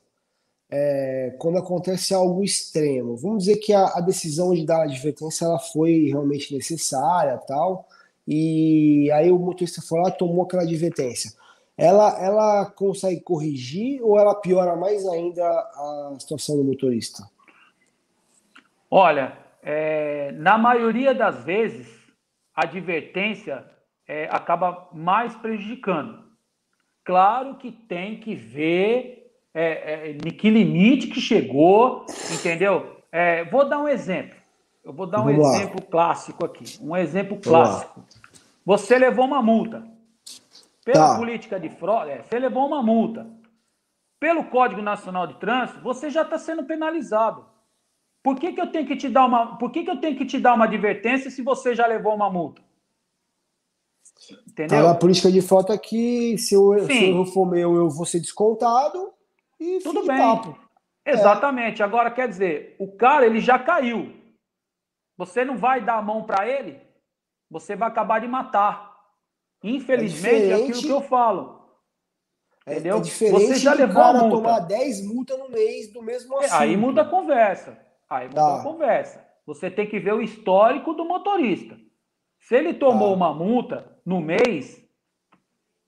é, quando acontece algo extremo, vamos dizer que a, a decisão de dar a advertência ela foi realmente necessária, tal, e aí o motorista foi lá e tomou aquela advertência. Ela, ela consegue corrigir ou ela piora mais ainda a situação do motorista? Olha, é, na maioria das vezes, a advertência é, acaba mais prejudicando. Claro que tem que ver é, é em que limite que chegou, entendeu? É, vou dar um exemplo. Eu vou dar um Vamos exemplo lá. clássico aqui. Um exemplo clássico. Você levou uma multa. Pela tá. política de fraude, é, você levou uma multa. Pelo Código Nacional de Trânsito, você já está sendo penalizado. Por que, que eu tenho que te dar uma, por que, que eu tenho que te dar uma advertência se você já levou uma multa? Entendeu? Tá a política de frota que se eu, se eu for meu, eu vou ser descontado e tudo bem. Papo. Exatamente. É. Agora quer dizer, o cara ele já caiu. Você não vai dar a mão para ele? você vai acabar de matar. Infelizmente, é, é aquilo que eu falo. É, Entendeu? É diferente você já levou cara a multa. tomar 10 multas no mês do mesmo assunto. Aí muda a conversa. Aí muda tá. a conversa. Você tem que ver o histórico do motorista. Se ele tomou tá. uma multa no mês,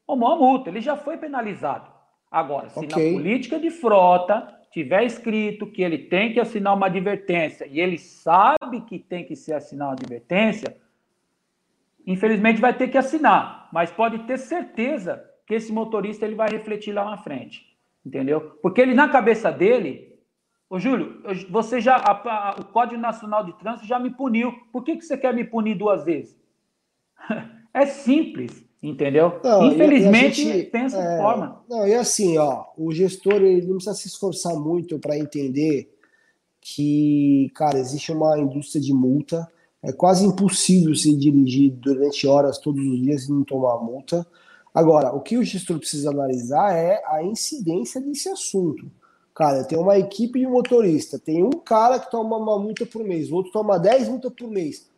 tomou a multa, ele já foi penalizado. Agora, se okay. na política de frota tiver escrito que ele tem que assinar uma advertência e ele sabe que tem que se assinar uma advertência, infelizmente vai ter que assinar, mas pode ter certeza que esse motorista ele vai refletir lá na frente, entendeu? Porque ele na cabeça dele, ô Júlio, você já a, a, o Código Nacional de Trânsito já me puniu. Por que, que você quer me punir duas vezes? é simples, entendeu? Não, Infelizmente gente, pensa é, de forma. Não, e assim, ó, o gestor ele não precisa se esforçar muito para entender que, cara, existe uma indústria de multa. É quase impossível se dirigir durante horas todos os dias e não tomar multa. Agora, o que o gestor precisa analisar é a incidência desse assunto. Cara, tem uma equipe de motorista, tem um cara que toma uma multa por mês, o outro toma 10 multas por mês.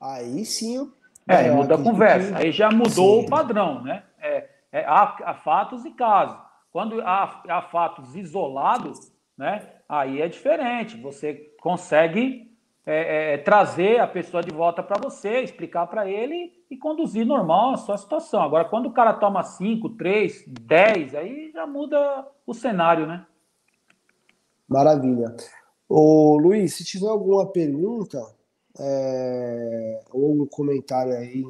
Aí sim. É, muda a conversa. Que... Aí já mudou sim. o padrão, né? É, é, há, há, fatos e casos. Quando há, há fatos isolados, né? Aí é diferente. Você consegue é, é, trazer a pessoa de volta para você, explicar para ele e conduzir normal a sua situação. Agora, quando o cara toma 5, 3, 10, aí já muda o cenário, né? Maravilha. Ô, Luiz, se tiver alguma pergunta é, ou algum comentário aí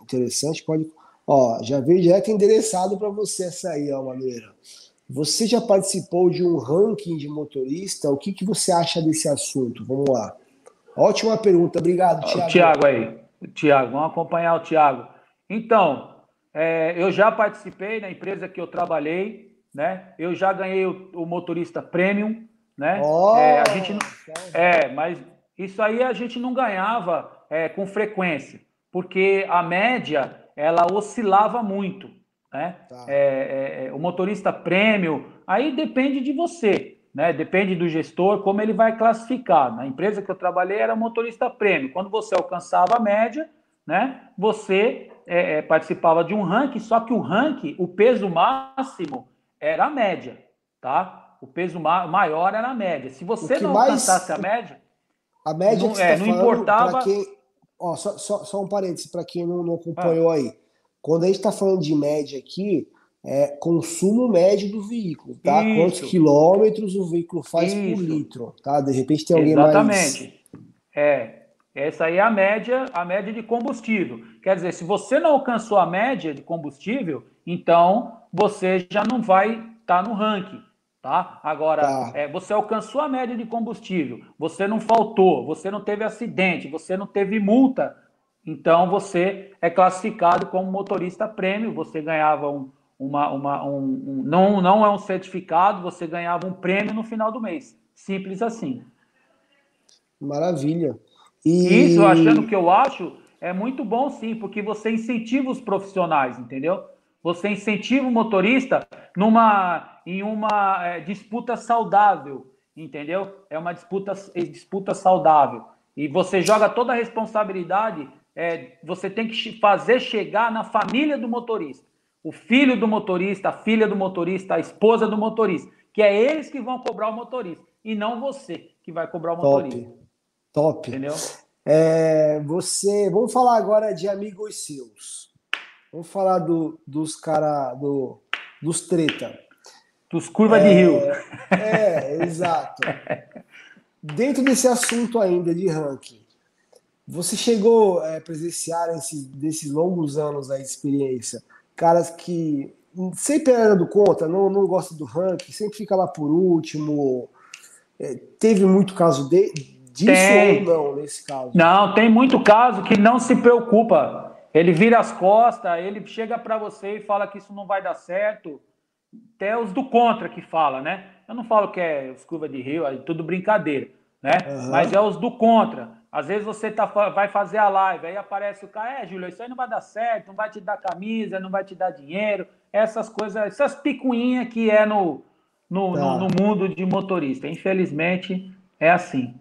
interessante, pode. Ó, já veio direto endereçado para você essa aí, ó, Maneira. Você já participou de um ranking de motorista? O que, que você acha desse assunto? Vamos lá. Ótima pergunta, obrigado, Tiago. Tiago aí, Tiago, vamos acompanhar o Tiago. Então, é, eu já participei na empresa que eu trabalhei, né? Eu já ganhei o, o motorista premium, né? Oh, é, a gente não, é, mas isso aí a gente não ganhava é, com frequência, porque a média ela oscilava muito, né? Tá. É, é, é, o motorista prêmio, aí depende de você né? Depende do gestor como ele vai classificar. Na empresa que eu trabalhei era motorista prêmio. Quando você alcançava a média, né? Você é, é, participava de um ranking, só que o ranking, o peso máximo era a média, tá? O peso ma maior era a média. Se você não mais... alcançasse a média, a média não, que é, tá não importava. Quem... Ó, só, só, só um parênteses para quem não, não acompanhou ah. aí. Quando a gente está falando de média aqui, é, consumo médio do veículo, tá? Isso. Quantos quilômetros o veículo faz Isso. por litro, tá? De repente tem alguém Exatamente. mais... Exatamente. É, essa aí é a média, a média de combustível. Quer dizer, se você não alcançou a média de combustível, então você já não vai estar tá no ranking, tá? Agora, tá. É, você alcançou a média de combustível, você não faltou, você não teve acidente, você não teve multa, então você é classificado como motorista prêmio, você ganhava um, uma, uma, um, um, não, não é um certificado, você ganhava um prêmio no final do mês. Simples assim. Maravilha. E... Isso, achando que eu acho, é muito bom sim, porque você incentiva os profissionais, entendeu? Você incentiva o motorista numa, em uma é, disputa saudável, entendeu? É uma disputa, é, disputa saudável. E você joga toda a responsabilidade, é, você tem que fazer chegar na família do motorista o filho do motorista, a filha do motorista, a esposa do motorista, que é eles que vão cobrar o motorista e não você que vai cobrar o motorista. Top. Entendeu? É, você, vamos falar agora de amigos seus. Vamos falar do, dos cara do, dos treta. Dos curva é, de rio. É, exato. Dentro desse assunto ainda de ranking, você chegou a é, presenciar esses, desses longos anos de experiência caras que sempre era do conta, não, não gosta do ranking, sempre fica lá por último. É, teve muito caso de, disso tem. ou não nesse caso? Não, tem muito caso que não se preocupa. Ele vira as costas, ele chega para você e fala que isso não vai dar certo. Até os do contra que fala, né? Eu não falo que é os curva de rio, é tudo brincadeira, né? Uhum. Mas é os do contra. Às vezes você tá, vai fazer a live, aí aparece o cara, é, Júlio, isso aí não vai dar certo, não vai te dar camisa, não vai te dar dinheiro, essas coisas, essas picuinhas que é no, no, tá. no, no, mundo de motorista. Infelizmente, é assim.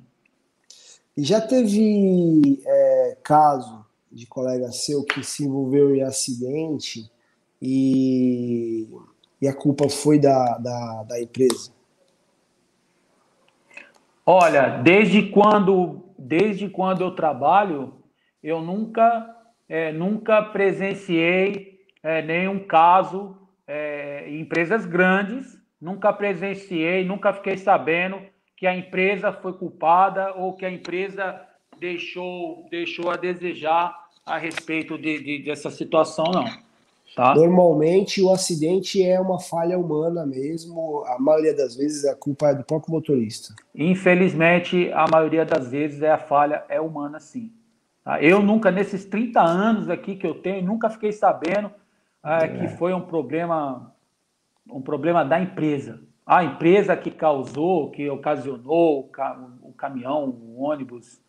E já teve é, caso de colega seu que se envolveu em acidente e, e a culpa foi da, da, da empresa? Olha, desde quando desde quando eu trabalho, eu nunca, é, nunca presenciei é, nenhum caso é, em empresas grandes, nunca presenciei, nunca fiquei sabendo que a empresa foi culpada ou que a empresa deixou, deixou a desejar a respeito de, de dessa situação, não. Tá? Normalmente o acidente é uma falha humana mesmo, a maioria das vezes a culpa é do próprio motorista. Infelizmente, a maioria das vezes é a falha é humana sim. Tá? Eu nunca, nesses 30 anos aqui que eu tenho, nunca fiquei sabendo é, é. que foi um problema, um problema da empresa. A empresa que causou, que ocasionou o, ca o caminhão, o ônibus,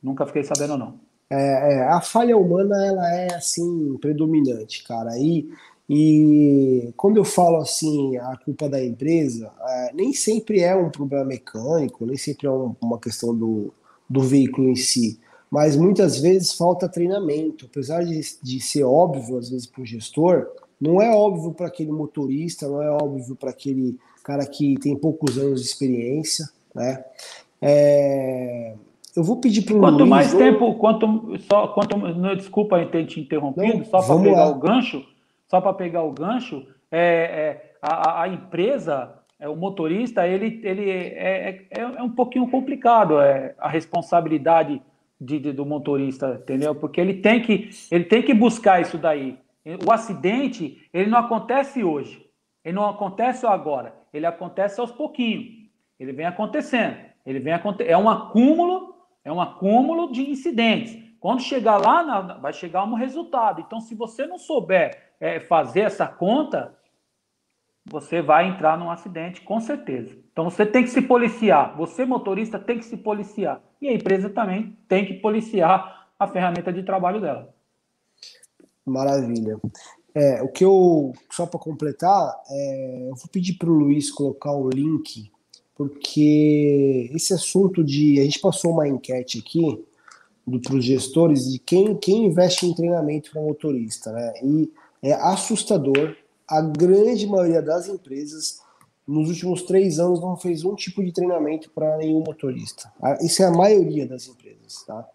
nunca fiquei sabendo não. É, é, a falha humana ela é assim predominante, cara. E, e quando eu falo assim a culpa da empresa, é, nem sempre é um problema mecânico, nem sempre é um, uma questão do, do veículo em si, mas muitas vezes falta treinamento. Apesar de, de ser óbvio às vezes para o gestor, não é óbvio para aquele motorista, não é óbvio para aquele cara que tem poucos anos de experiência, né? É, eu vou pedir para o Quanto Luiz, mais tempo, quanto só, quanto, não, desculpa ter te interrompido, não, só para pegar lá. o gancho, só para pegar o gancho, é, é a, a, empresa, é, o motorista, ele, ele é, é, é, um pouquinho complicado é, a responsabilidade de, de, do motorista, entendeu? Porque ele tem que ele tem que buscar isso daí. O acidente ele não acontece hoje, ele não acontece agora, ele acontece aos pouquinhos, ele vem acontecendo, ele vem é um acúmulo é um acúmulo de incidentes. Quando chegar lá, vai chegar um resultado. Então, se você não souber é, fazer essa conta, você vai entrar num acidente, com certeza. Então, você tem que se policiar. Você, motorista, tem que se policiar. E a empresa também tem que policiar a ferramenta de trabalho dela. Maravilha. É, o que eu, só para completar, é, eu vou pedir para o Luiz colocar o link porque esse assunto de. A gente passou uma enquete aqui para os gestores de quem, quem investe em treinamento para motorista, né? E é assustador. A grande maioria das empresas, nos últimos três anos, não fez um tipo de treinamento para nenhum motorista. Isso é a maioria das empresas, tá?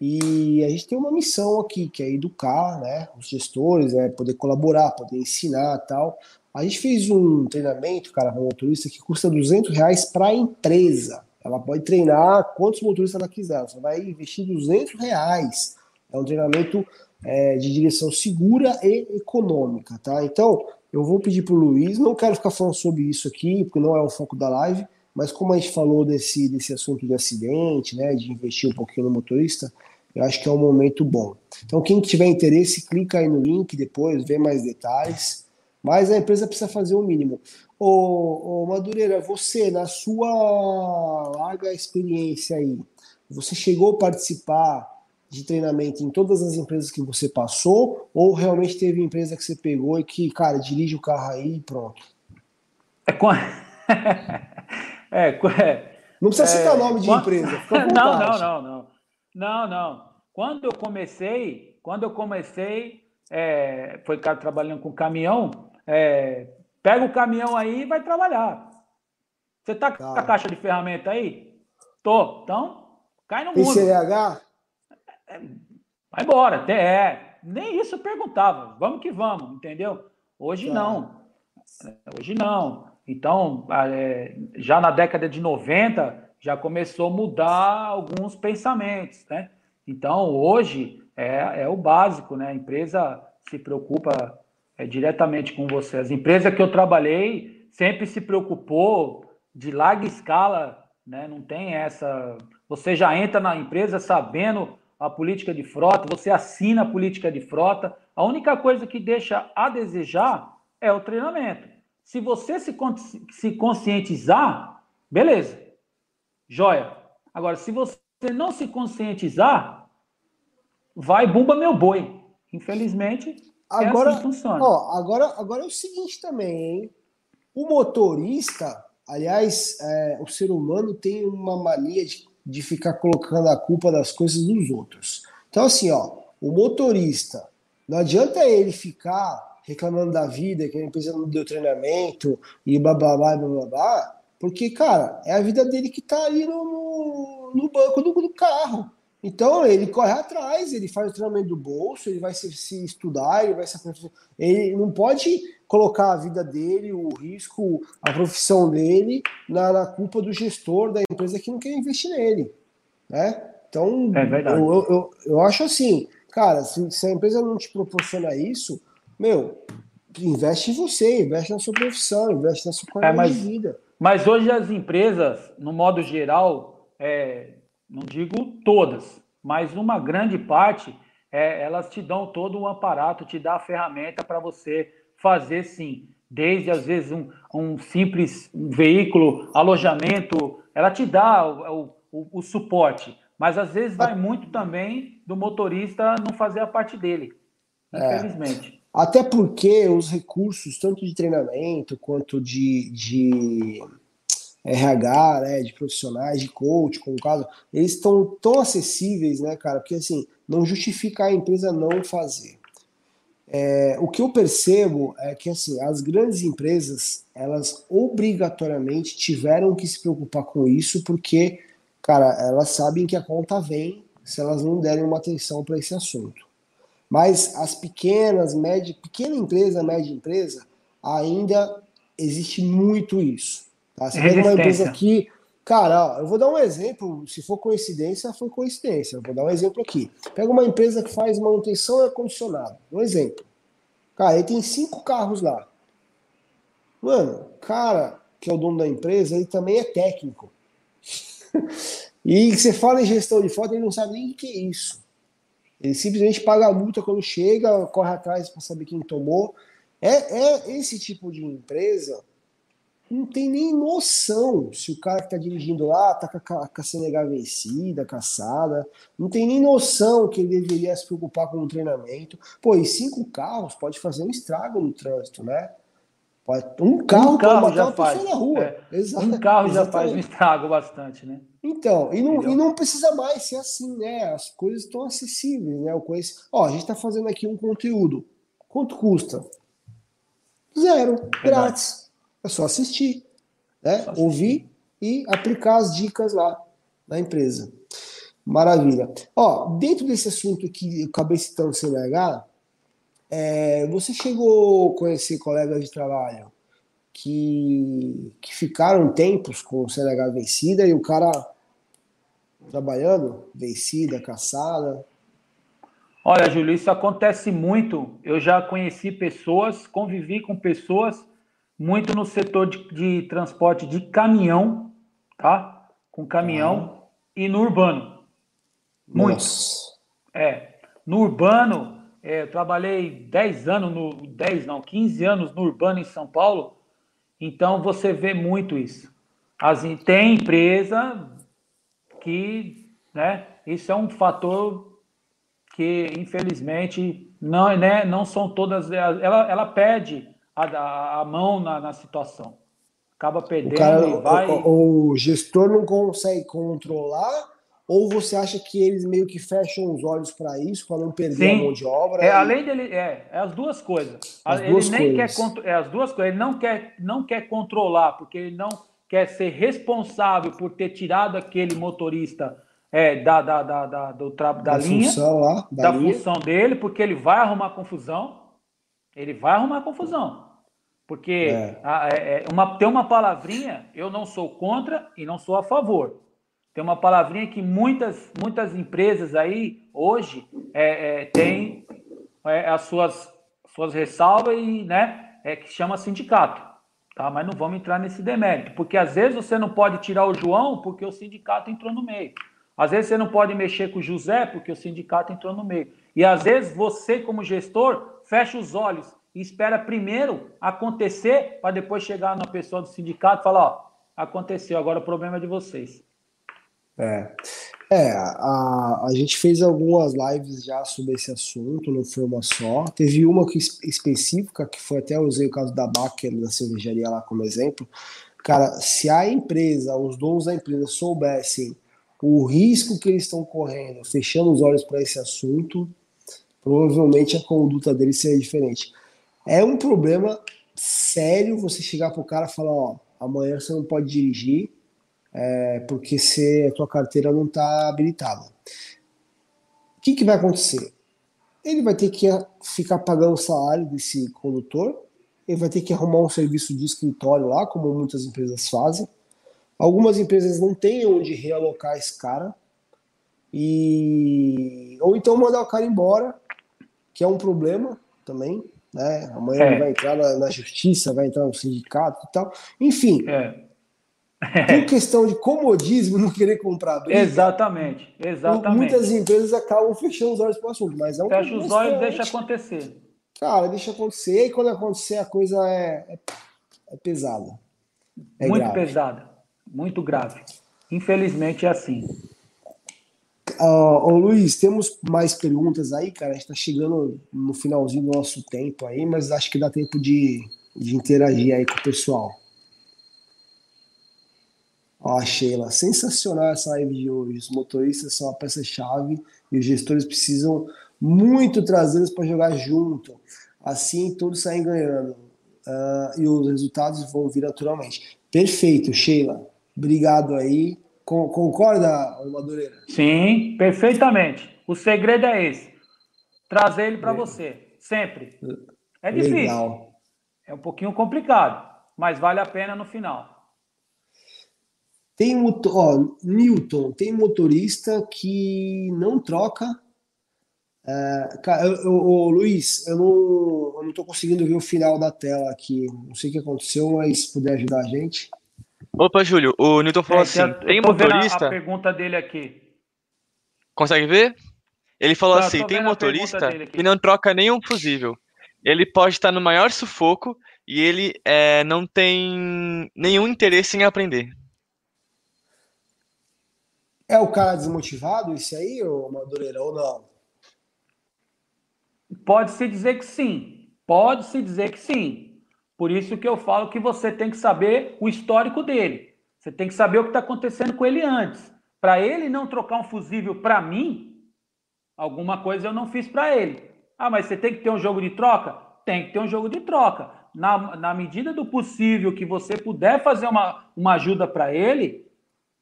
E a gente tem uma missão aqui, que é educar né, os gestores, é poder colaborar, poder ensinar tal. A gente fez um treinamento, cara, para motorista que custa 200 reais para a empresa. Ela pode treinar quantos motoristas ela quiser, você vai investir 200 reais. É um treinamento é, de direção segura e econômica, tá? Então, eu vou pedir para o Luiz, não quero ficar falando sobre isso aqui, porque não é o foco da live, mas como a gente falou desse, desse assunto de acidente, né, de investir um pouquinho no motorista, eu acho que é um momento bom. Então, quem tiver interesse, clica aí no link depois, vê mais detalhes. Mas a empresa precisa fazer o mínimo. Ô, ô Madureira, você, na sua larga experiência aí, você chegou a participar de treinamento em todas as empresas que você passou, ou realmente teve empresa que você pegou e que, cara, dirige o carro aí e pronto? É, com... é, é, não precisa citar é, nome de empresa. não, não, não, não. Não, não. Quando eu comecei, quando eu comecei, é, foi cara trabalhando com caminhão, é, pega o caminhão aí e vai trabalhar. Você tá, tá. com a caixa de ferramenta aí? Tô. Então, cai no mundo. CDH? É, vai embora. Até é. Nem isso eu perguntava. Vamos que vamos, entendeu? Hoje tá. não. Hoje não. Então, é, já na década de 90, já começou a mudar alguns pensamentos, né? Então, hoje é, é o básico, né? A empresa se preocupa é, diretamente com você. As empresas que eu trabalhei sempre se preocupou de larga escala, né? Não tem essa. Você já entra na empresa sabendo a política de frota, você assina a política de frota. A única coisa que deixa a desejar é o treinamento. Se você se, se conscientizar, beleza, joia. Agora, se você não se conscientizar, vai bumba meu boi. Infelizmente, Agora, é assim funciona. Ó, agora, agora é o seguinte também, hein? O motorista, aliás, é, o ser humano tem uma mania de, de ficar colocando a culpa das coisas dos outros. Então, assim, ó, o motorista, não adianta ele ficar reclamando da vida, que a empresa não deu treinamento e blá blá blá blá blá, blá porque, cara, é a vida dele que tá ali no, no, no banco do, do carro. Então ele corre atrás, ele faz o treinamento do bolso, ele vai se, se estudar, ele vai se Ele não pode colocar a vida dele, o risco, a profissão dele na, na culpa do gestor da empresa que não quer investir nele. Né? Então, é verdade. Eu, eu, eu, eu acho assim, cara, se, se, a empresa não te proporciona isso, meu, investe em você, investe na sua profissão, investe na sua qualidade é, mas, de vida. Mas hoje as empresas, no modo geral, é, não digo todas, mas uma grande parte, é, elas te dão todo um aparato, te dá a ferramenta para você fazer sim. Desde, às vezes, um, um simples veículo, alojamento, ela te dá o, o, o suporte. Mas às vezes vai muito também do motorista não fazer a parte dele, é. infelizmente. É. Até porque os recursos, tanto de treinamento quanto de, de RH, né, de profissionais, de coach, como o caso, eles estão tão acessíveis, né, cara, porque assim, não justifica a empresa não fazer. É, o que eu percebo é que assim, as grandes empresas, elas obrigatoriamente tiveram que se preocupar com isso, porque, cara, elas sabem que a conta vem se elas não derem uma atenção para esse assunto. Mas as pequenas, média, pequena empresa, média empresa, ainda existe muito isso. Tá? Você pega uma empresa aqui, cara, ó, eu vou dar um exemplo, se for coincidência, foi coincidência. Eu vou dar um exemplo aqui. Pega uma empresa que faz manutenção e ar-condicionado. Um exemplo. Cara, ele tem cinco carros lá. Mano, cara, que é o dono da empresa, ele também é técnico. e você fala em gestão de foto, ele não sabe nem o que é isso. Ele simplesmente paga a multa quando chega, corre atrás para saber quem tomou. É, é esse tipo de empresa não tem nem noção se o cara que está dirigindo lá está com a, com a CNH vencida, caçada, não tem nem noção que ele deveria se preocupar com o treinamento. Pô, e cinco carros pode fazer um estrago no trânsito, né? Um carro, um carro já faz. Na rua. É. Um carro já faz um estrago bastante, né? Então, e não, e não precisa mais ser assim, né? As coisas estão acessíveis, né? Eu conheço... Ó, a gente está fazendo aqui um conteúdo. Quanto custa? Zero, grátis. É só assistir, né? Só assistir. ouvir e aplicar as dicas lá na empresa. Maravilha. Ó, dentro desse assunto que eu acabei citando CNH, é, você chegou a conhecer colegas de trabalho que, que ficaram tempos com o CNH vencida e o cara trabalhando, vencida, caçada? Olha, Júlio, isso acontece muito. Eu já conheci pessoas, convivi com pessoas muito no setor de, de transporte de caminhão, tá? Com caminhão ah. e no urbano. Muito. Nossa. É. No urbano, é, eu trabalhei 10 anos, no 10 não, 15 anos no urbano em São Paulo. Então você vê muito isso. As, tem empresa que, né, isso é um fator que infelizmente não, né, não são todas, ela, ela pede a, a mão na, na situação. Acaba perdendo o cara, e vai. O, o, gestor não consegue controlar, ou você acha que eles meio que fecham os olhos para isso, para não perder Sim. a mão de obra? É, e... além dele, é, é as duas coisas. As ele duas nem coisas. quer é as duas coisas. Ele não quer, não quer controlar, porque ele não quer ser responsável por ter tirado aquele motorista é, da, da, da, da, do, da, da linha, função lá, da, da função dele, porque ele vai arrumar confusão. Ele vai arrumar confusão. Porque é. A, é, é, uma, tem uma palavrinha, eu não sou contra e não sou a favor. Tem uma palavrinha que muitas, muitas empresas aí, hoje, é, é, têm é, as suas, suas ressalvas e, né, é, que chama sindicato. Tá? Mas não vamos entrar nesse demérito, porque às vezes você não pode tirar o João porque o sindicato entrou no meio. Às vezes você não pode mexer com o José porque o sindicato entrou no meio. E às vezes você, como gestor, fecha os olhos e espera primeiro acontecer para depois chegar na pessoa do sindicato e falar, ó, aconteceu, agora o problema é de vocês. É, é a, a gente fez algumas lives já sobre esse assunto, não foi uma só. Teve uma que, específica, que foi até usei o caso da Baker, da cervejaria lá como exemplo. Cara, se a empresa, os donos da empresa soubessem o risco que eles estão correndo, fechando os olhos para esse assunto, provavelmente a conduta deles seria diferente. É um problema sério você chegar pro cara e falar, ó, amanhã você não pode dirigir é, porque se a tua carteira não está habilitada. que, que vai acontecer? Ele vai ter que ficar pagando o salário desse condutor, ele vai ter que arrumar um serviço de escritório lá, como muitas empresas fazem. Algumas empresas não têm onde realocar esse cara, e ou então mandar o cara embora, que é um problema também, né? Amanhã é. ele vai entrar na, na, justiça, vai entrar no sindicato e tal. Enfim, é. por questão de comodismo, não querer comprar briga, Exatamente, exatamente. Muitas empresas acabam fechando os olhos para o assunto, mas é um Fecha os olhos e deixa acontecer. Cara, deixa acontecer, e quando acontecer a coisa é, é, é pesada. É muito grave. pesada, muito grave. Infelizmente é assim. Uh, ô Luiz, temos mais perguntas aí, cara. A gente tá chegando no finalzinho do nosso tempo aí, mas acho que dá tempo de, de interagir aí com o pessoal. Ó, Sheila, sensacional essa live de hoje. Os motoristas são a peça-chave e os gestores precisam muito trazê-los para jogar junto. Assim todos saem ganhando. Uh, e os resultados vão vir naturalmente. Perfeito, Sheila. Obrigado aí. Concorda, Madureira? Sim, perfeitamente. O segredo é esse: trazer ele para você, sempre. É difícil. Legal. É um pouquinho complicado, mas vale a pena no final. Tem ó, Newton, tem motorista que não troca. É, eu, eu, Luiz, eu não, eu não tô conseguindo ver o final da tela aqui. Não sei o que aconteceu, mas se puder ajudar a gente. Opa, Júlio, o Newton falou é, assim: tem motorista. A, pergunta dele aqui. Consegue ver? Ele falou tá, assim: tem motorista que não troca nenhum fusível. Ele pode estar no maior sufoco e ele é, não tem nenhum interesse em aprender. É o cara desmotivado, isso aí, ô Madureira, ou não? Pode-se dizer que sim. Pode-se dizer que sim. Por isso que eu falo que você tem que saber o histórico dele. Você tem que saber o que está acontecendo com ele antes. Para ele não trocar um fusível para mim, alguma coisa eu não fiz para ele. Ah, mas você tem que ter um jogo de troca? Tem que ter um jogo de troca. Na, na medida do possível que você puder fazer uma, uma ajuda para ele,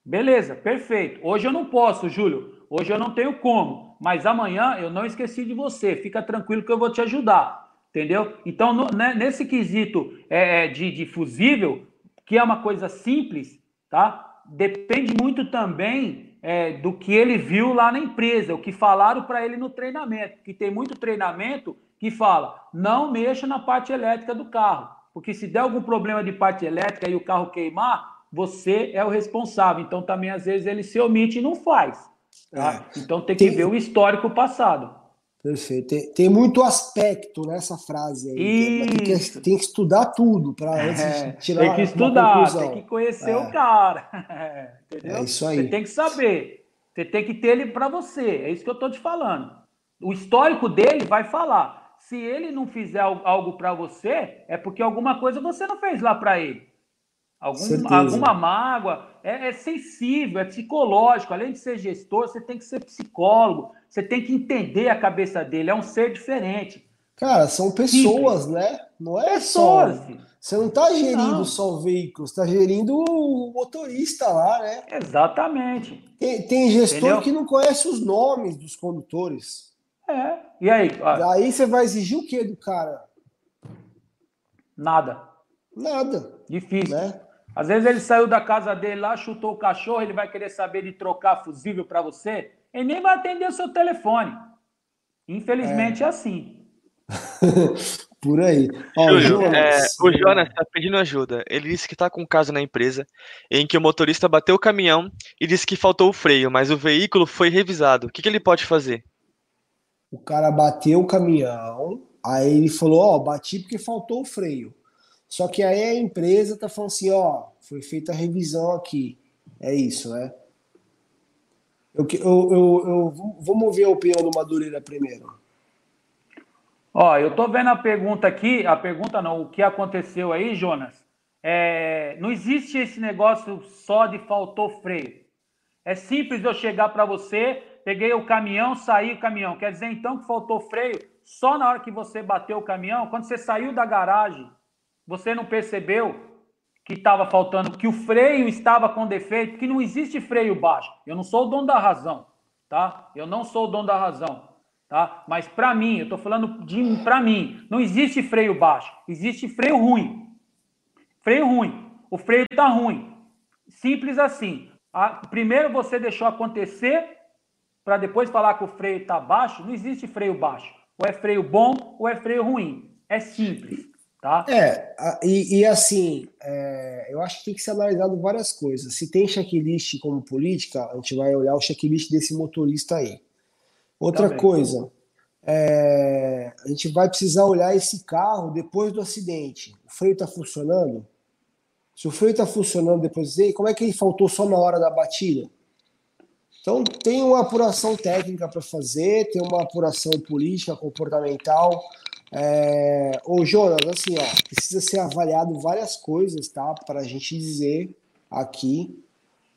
beleza, perfeito. Hoje eu não posso, Júlio. Hoje eu não tenho como. Mas amanhã eu não esqueci de você. Fica tranquilo que eu vou te ajudar. Entendeu? Então, no, né, nesse quesito é, é, de, de fusível, que é uma coisa simples, tá? Depende muito também é, do que ele viu lá na empresa, o que falaram para ele no treinamento. Que tem muito treinamento que fala: não mexa na parte elétrica do carro, porque se der algum problema de parte elétrica e o carro queimar, você é o responsável. Então, também às vezes ele se omite e não faz. Tá? É. Então, tem que tem... ver o histórico passado. Perfeito. Tem, tem, muito aspecto nessa frase aí. Tem que, tem que, estudar tudo para é, tirar Tem que estudar, tem que conhecer é. o cara. Entendeu? É isso aí. Você tem que saber. Você tem que ter ele para você. É isso que eu estou te falando. O histórico dele vai falar. Se ele não fizer algo para você, é porque alguma coisa você não fez lá para ele. Algum, alguma mágoa. É, é sensível, é psicológico. Além de ser gestor, você tem que ser psicólogo você tem que entender a cabeça dele, é um ser diferente. Cara, são pessoas, Simples. né? Não é pessoas. só. Você não está gerindo não. só o veículo, você está gerindo o motorista lá, né? Exatamente. Tem, tem gestor Entendeu? que não conhece os nomes dos condutores. É. E aí? Daí você vai exigir o que do cara? Nada. Nada. Difícil. Né? Às vezes ele saiu da casa dele lá, chutou o cachorro, ele vai querer saber de trocar fusível para você ele nem vai atender o seu telefone. Infelizmente é, é assim. Por aí. Ó, Júlio, Jonas, é, o Jonas está pedindo ajuda. Ele disse que está com um caso na empresa em que o motorista bateu o caminhão e disse que faltou o freio, mas o veículo foi revisado. O que, que ele pode fazer? O cara bateu o caminhão, aí ele falou: Ó, oh, bati porque faltou o freio. Só que aí a empresa tá falando assim: Ó, foi feita a revisão aqui. É isso, né? Eu, eu, eu, eu vou mover a opinião do Madureira primeiro. Ó, eu tô vendo a pergunta aqui, a pergunta não, o que aconteceu aí, Jonas? É, não existe esse negócio só de faltou freio. É simples eu chegar para você, peguei o caminhão, saí o caminhão. Quer dizer então que faltou freio só na hora que você bateu o caminhão? Quando você saiu da garagem, você não percebeu? que estava faltando, que o freio estava com defeito, que não existe freio baixo. Eu não sou o dono da razão. tá? Eu não sou o dono da razão, tá? Mas para mim, eu estou falando de para mim, não existe freio baixo, existe freio ruim. Freio ruim. O freio tá ruim. Simples assim. A, primeiro você deixou acontecer para depois falar que o freio está baixo. Não existe freio baixo. Ou é freio bom ou é freio ruim. É simples. Tá? É, e, e assim, é, eu acho que tem que ser analisado várias coisas. Se tem checklist como política, a gente vai olhar o checklist desse motorista aí. Outra tá coisa, é, a gente vai precisar olhar esse carro depois do acidente. O freio está funcionando? Se o freio está funcionando depois dele, como é que ele faltou só na hora da batida? Então tem uma apuração técnica para fazer, tem uma apuração política, comportamental. É... Ô, Jonas, assim, ó, precisa ser avaliado várias coisas, tá? Para a gente dizer aqui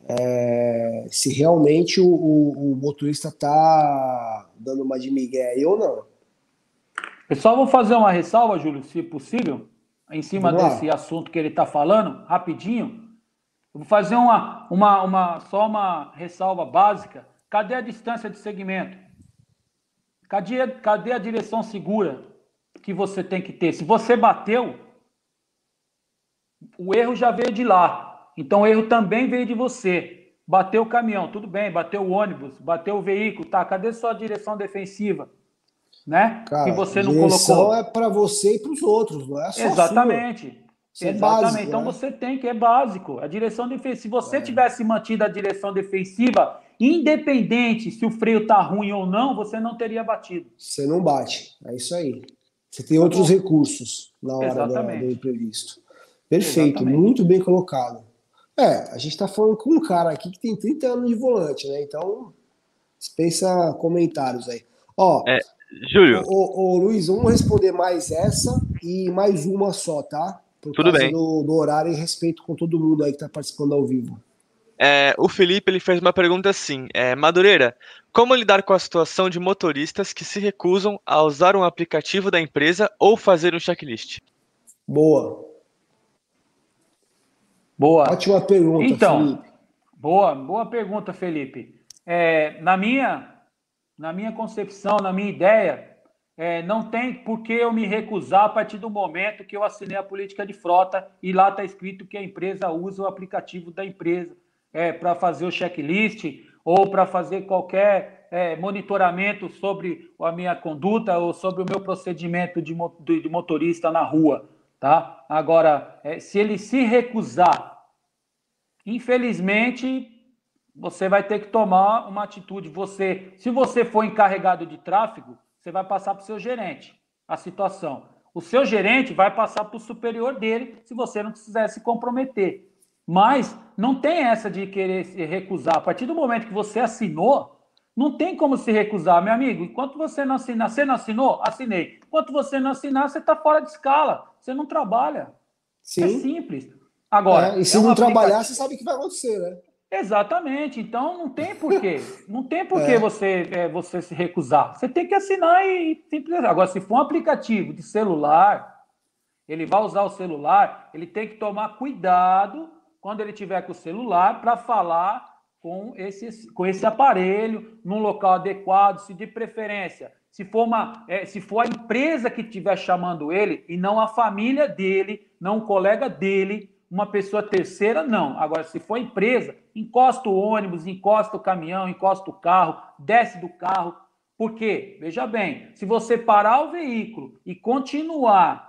é... se realmente o, o, o motorista tá dando uma de migué aí ou não. Pessoal, vou fazer uma ressalva, Júlio, se possível, em cima desse assunto que ele está falando, rapidinho. Eu vou fazer uma, uma, uma, só uma ressalva básica. Cadê a distância de segmento? Cadê, cadê a direção segura? Que você tem que ter. Se você bateu, o erro já veio de lá. Então o erro também veio de você. Bateu o caminhão, tudo bem, bateu o ônibus, bateu o veículo, tá? Cadê sua direção defensiva? Né? Cara, que você não colocou. é para você e para os outros, não é só Exatamente. Sua. É Exatamente. Básico, então né? você tem que é básico. A direção defensiva. Se você é. tivesse mantido a direção defensiva, independente se o freio tá ruim ou não, você não teria batido. Você não bate. É isso aí. Você tem outros recursos na hora do, do imprevisto. Perfeito, Exatamente. muito bem colocado. É, a gente está falando com um cara aqui que tem 30 anos de volante, né? Então, dispensa comentários aí. Ó, é, Júlio. Ô, ô, Luiz, vamos responder mais essa e mais uma só, tá? Por Tudo bem. Do, do, horário e respeito com todo mundo aí que está participando ao vivo. É, o Felipe ele fez uma pergunta assim: é, Madureira, como lidar com a situação de motoristas que se recusam a usar um aplicativo da empresa ou fazer um checklist? Boa. Boa. Ótima pergunta. Então, Felipe. boa, boa pergunta, Felipe. É, na minha, na minha concepção, na minha ideia, é, não tem por que eu me recusar a partir do momento que eu assinei a política de frota e lá está escrito que a empresa usa o aplicativo da empresa é, para fazer o checklist ou para fazer qualquer é, monitoramento sobre a minha conduta ou sobre o meu procedimento de, de motorista na rua, tá? Agora, é, se ele se recusar, infelizmente, você vai ter que tomar uma atitude. Você, se você for encarregado de tráfego, você vai passar para o seu gerente a situação. O seu gerente vai passar para o superior dele se você não quiser se comprometer. Mas não tem essa de querer se recusar. A partir do momento que você assinou, não tem como se recusar, meu amigo. Enquanto você não assinar, você não assinou? Assinei. Enquanto você não assinar, você está fora de escala. Você não trabalha. Sim. É simples. Agora. É, e se é não trabalhar, você sabe o que vai acontecer, né? Exatamente. Então não tem porquê. Não tem porquê é. você, é, você se recusar. Você tem que assinar e simples. Agora, se for um aplicativo de celular, ele vai usar o celular, ele tem que tomar cuidado quando ele tiver com o celular para falar com esse, com esse aparelho num local adequado, se de preferência, se for uma, é, se for a empresa que estiver chamando ele e não a família dele, não o colega dele, uma pessoa terceira, não. Agora, se for empresa, encosta o ônibus, encosta o caminhão, encosta o carro, desce do carro. Por quê? Veja bem, se você parar o veículo e continuar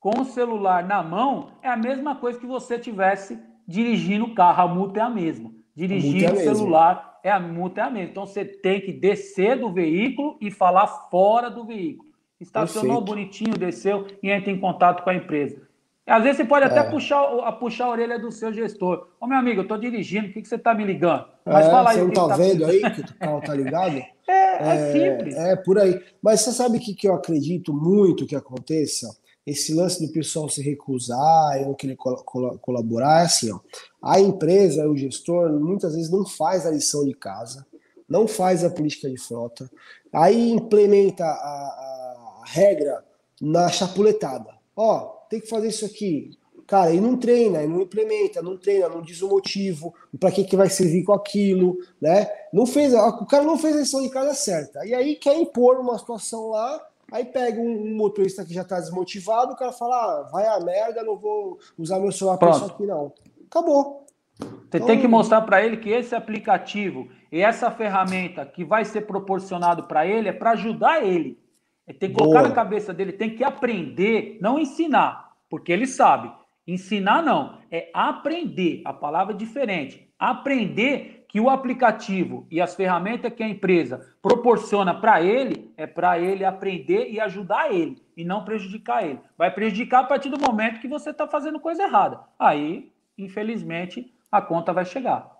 com o celular na mão, é a mesma coisa que você tivesse dirigindo o carro, a multa é a mesma. Dirigir é o celular, é a multa é a mesma. Então você tem que descer do veículo e falar fora do veículo. Estacionou bonitinho, desceu e entra em contato com a empresa. Às vezes você pode até é. puxar, a, puxar a orelha do seu gestor. Ô, meu amigo, eu estou dirigindo, o que, que você está me ligando? Mas é, fala aí. Você não está tá vendo aí que o carro está ligado? é, é, é, simples. É, por aí. Mas você sabe o que, que eu acredito muito que aconteça? Esse lance do pessoal se recusar não querer col col colaborar é assim, ó. A empresa, o gestor, muitas vezes não faz a lição de casa, não faz a política de frota, aí implementa a, a regra na chapuletada. Ó, tem que fazer isso aqui. Cara, e não treina, e não implementa, não treina, não diz o motivo, para que, que vai servir com aquilo, né? Não fez, o cara não fez a lição de casa certa. E aí quer impor uma situação lá, aí pega um, um motorista que já está desmotivado, o cara fala, ah, vai a merda, não vou usar meu celular para isso aqui não. Acabou. Você então, tem que mostrar para ele que esse aplicativo e essa ferramenta que vai ser proporcionado para ele é para ajudar ele. Ele tem que Boa. colocar na cabeça dele, tem que aprender, não ensinar, porque ele sabe. Ensinar não, é aprender. A palavra é diferente. Aprender que o aplicativo e as ferramentas que a empresa proporciona para ele é para ele aprender e ajudar ele e não prejudicar ele. Vai prejudicar a partir do momento que você está fazendo coisa errada. Aí, infelizmente, a conta vai chegar.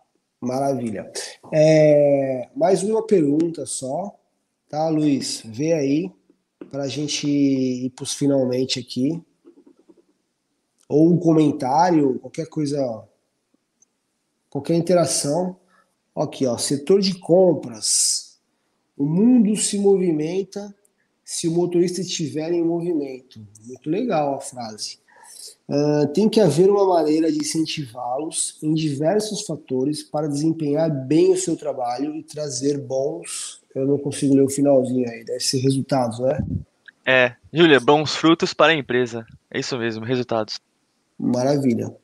Maravilha. É, mais uma pergunta só, tá, Luiz? Vê aí para a gente ir para os finalmente aqui ou um comentário, qualquer coisa, qualquer interação. Aqui, ó, setor de compras. O mundo se movimenta se o motorista estiver em movimento. Muito legal a frase. Uh, tem que haver uma maneira de incentivá-los em diversos fatores para desempenhar bem o seu trabalho e trazer bons. Eu não consigo ler o finalzinho aí, deve ser resultados, né? É, Júlia, bons frutos para a empresa. É isso mesmo, resultados. Maravilha.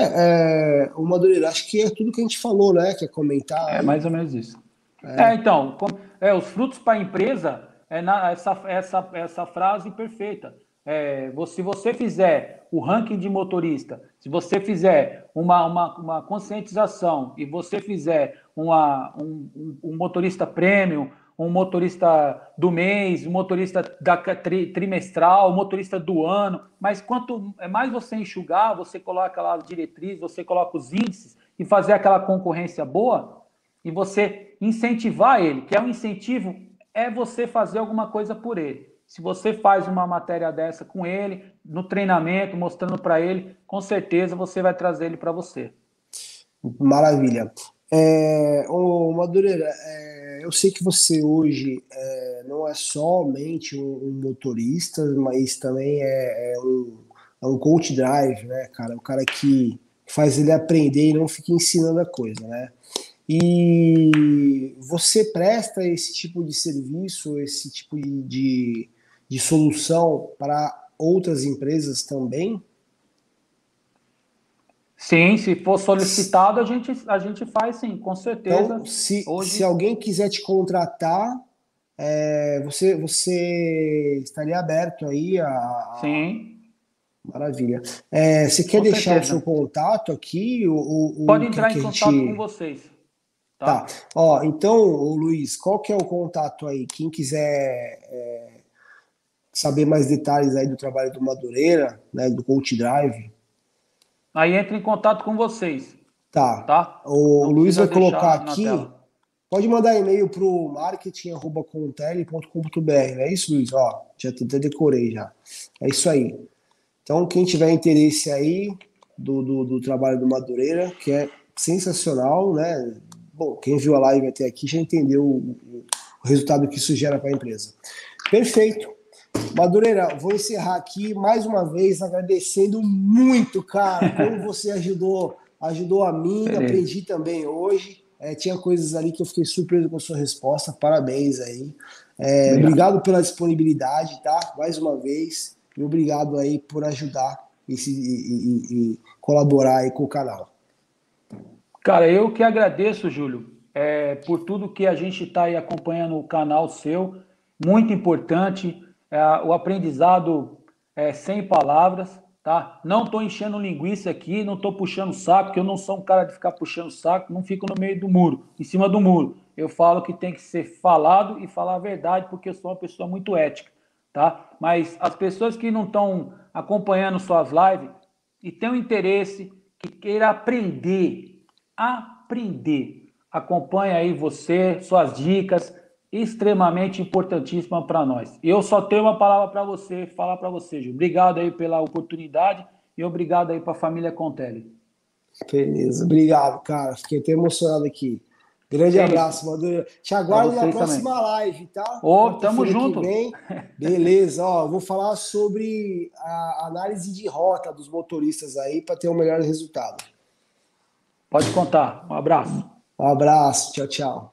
É, é, o Madureira, acho que é tudo que a gente falou, né? Quer comentar? É mais ou menos isso. É, é então, é, os frutos para a empresa é na, essa, essa, essa frase perfeita. É, se você fizer o ranking de motorista, se você fizer uma, uma, uma conscientização e você fizer uma, um, um motorista premium, um motorista do mês, um motorista da tri, trimestral, um motorista do ano, mas quanto mais você enxugar, você coloca lá as diretrizes, você coloca os índices e fazer aquela concorrência boa e você incentivar ele, que é um incentivo, é você fazer alguma coisa por ele. Se você faz uma matéria dessa com ele, no treinamento, mostrando para ele, com certeza você vai trazer ele para você. Maravilha. É, ô, Madureira, é eu sei que você hoje é, não é somente um, um, motorista, mas também é, é, um, é um coach drive, né, cara? Um cara que faz ele aprender e não fica ensinando a coisa, né? E você presta esse tipo de serviço, esse tipo de, de, de solução para outras empresas também? Sim, se for solicitado, a gente, a gente faz sim, com certeza. Então, se, Hoje... se alguém quiser te contratar, é, você, você estaria aberto aí a. Sim. Maravilha. É, você quer com deixar certeza. o seu contato aqui? Ou, Pode entrar em contato gente... com vocês. Tá. tá. Ó, então, Luiz, qual que é o contato aí? Quem quiser é, saber mais detalhes aí do trabalho do Madureira, né, do Coach Drive, Aí entra em contato com vocês. Tá. tá? O Não Luiz vai colocar aqui. Pode mandar e-mail para o marketing.contele.com.br. É isso, Luiz? Ó, já até decorei já. É isso aí. Então, quem tiver interesse aí do, do, do, trabalho do Madureira, que é sensacional, né? Bom, quem viu a live até aqui já entendeu o, o resultado que isso gera para a empresa. Perfeito. Madureira, vou encerrar aqui mais uma vez agradecendo muito, cara, como você ajudou, ajudou a mim, aprendi também hoje. É, tinha coisas ali que eu fiquei surpreso com a sua resposta. Parabéns aí. É, obrigado. obrigado. pela disponibilidade, tá? Mais uma vez. E obrigado aí por ajudar e, e, e, e colaborar aí com o canal. Cara, eu que agradeço, Júlio, é, por tudo que a gente está aí acompanhando o canal seu. Muito importante é, o aprendizado é, sem palavras, tá? Não estou enchendo linguiça aqui, não estou puxando saco, porque eu não sou um cara de ficar puxando saco, não fico no meio do muro, em cima do muro. Eu falo que tem que ser falado e falar a verdade, porque eu sou uma pessoa muito ética, tá? Mas as pessoas que não estão acompanhando suas lives e têm um interesse, que queira aprender, aprender, acompanha aí você, suas dicas, extremamente importantíssima para nós. Eu só tenho uma palavra para você, falar para você, Gil. Obrigado aí pela oportunidade e obrigado aí para a família Contelli. Beleza, obrigado, cara. Fiquei até emocionado aqui. Grande é abraço, Madureira. Te aguardo na próxima também. live, tá? Ô, tamo junto. Beleza, ó, vou falar sobre a análise de rota dos motoristas aí para ter um melhor resultado. Pode contar. Um abraço. Um abraço. Tchau, tchau.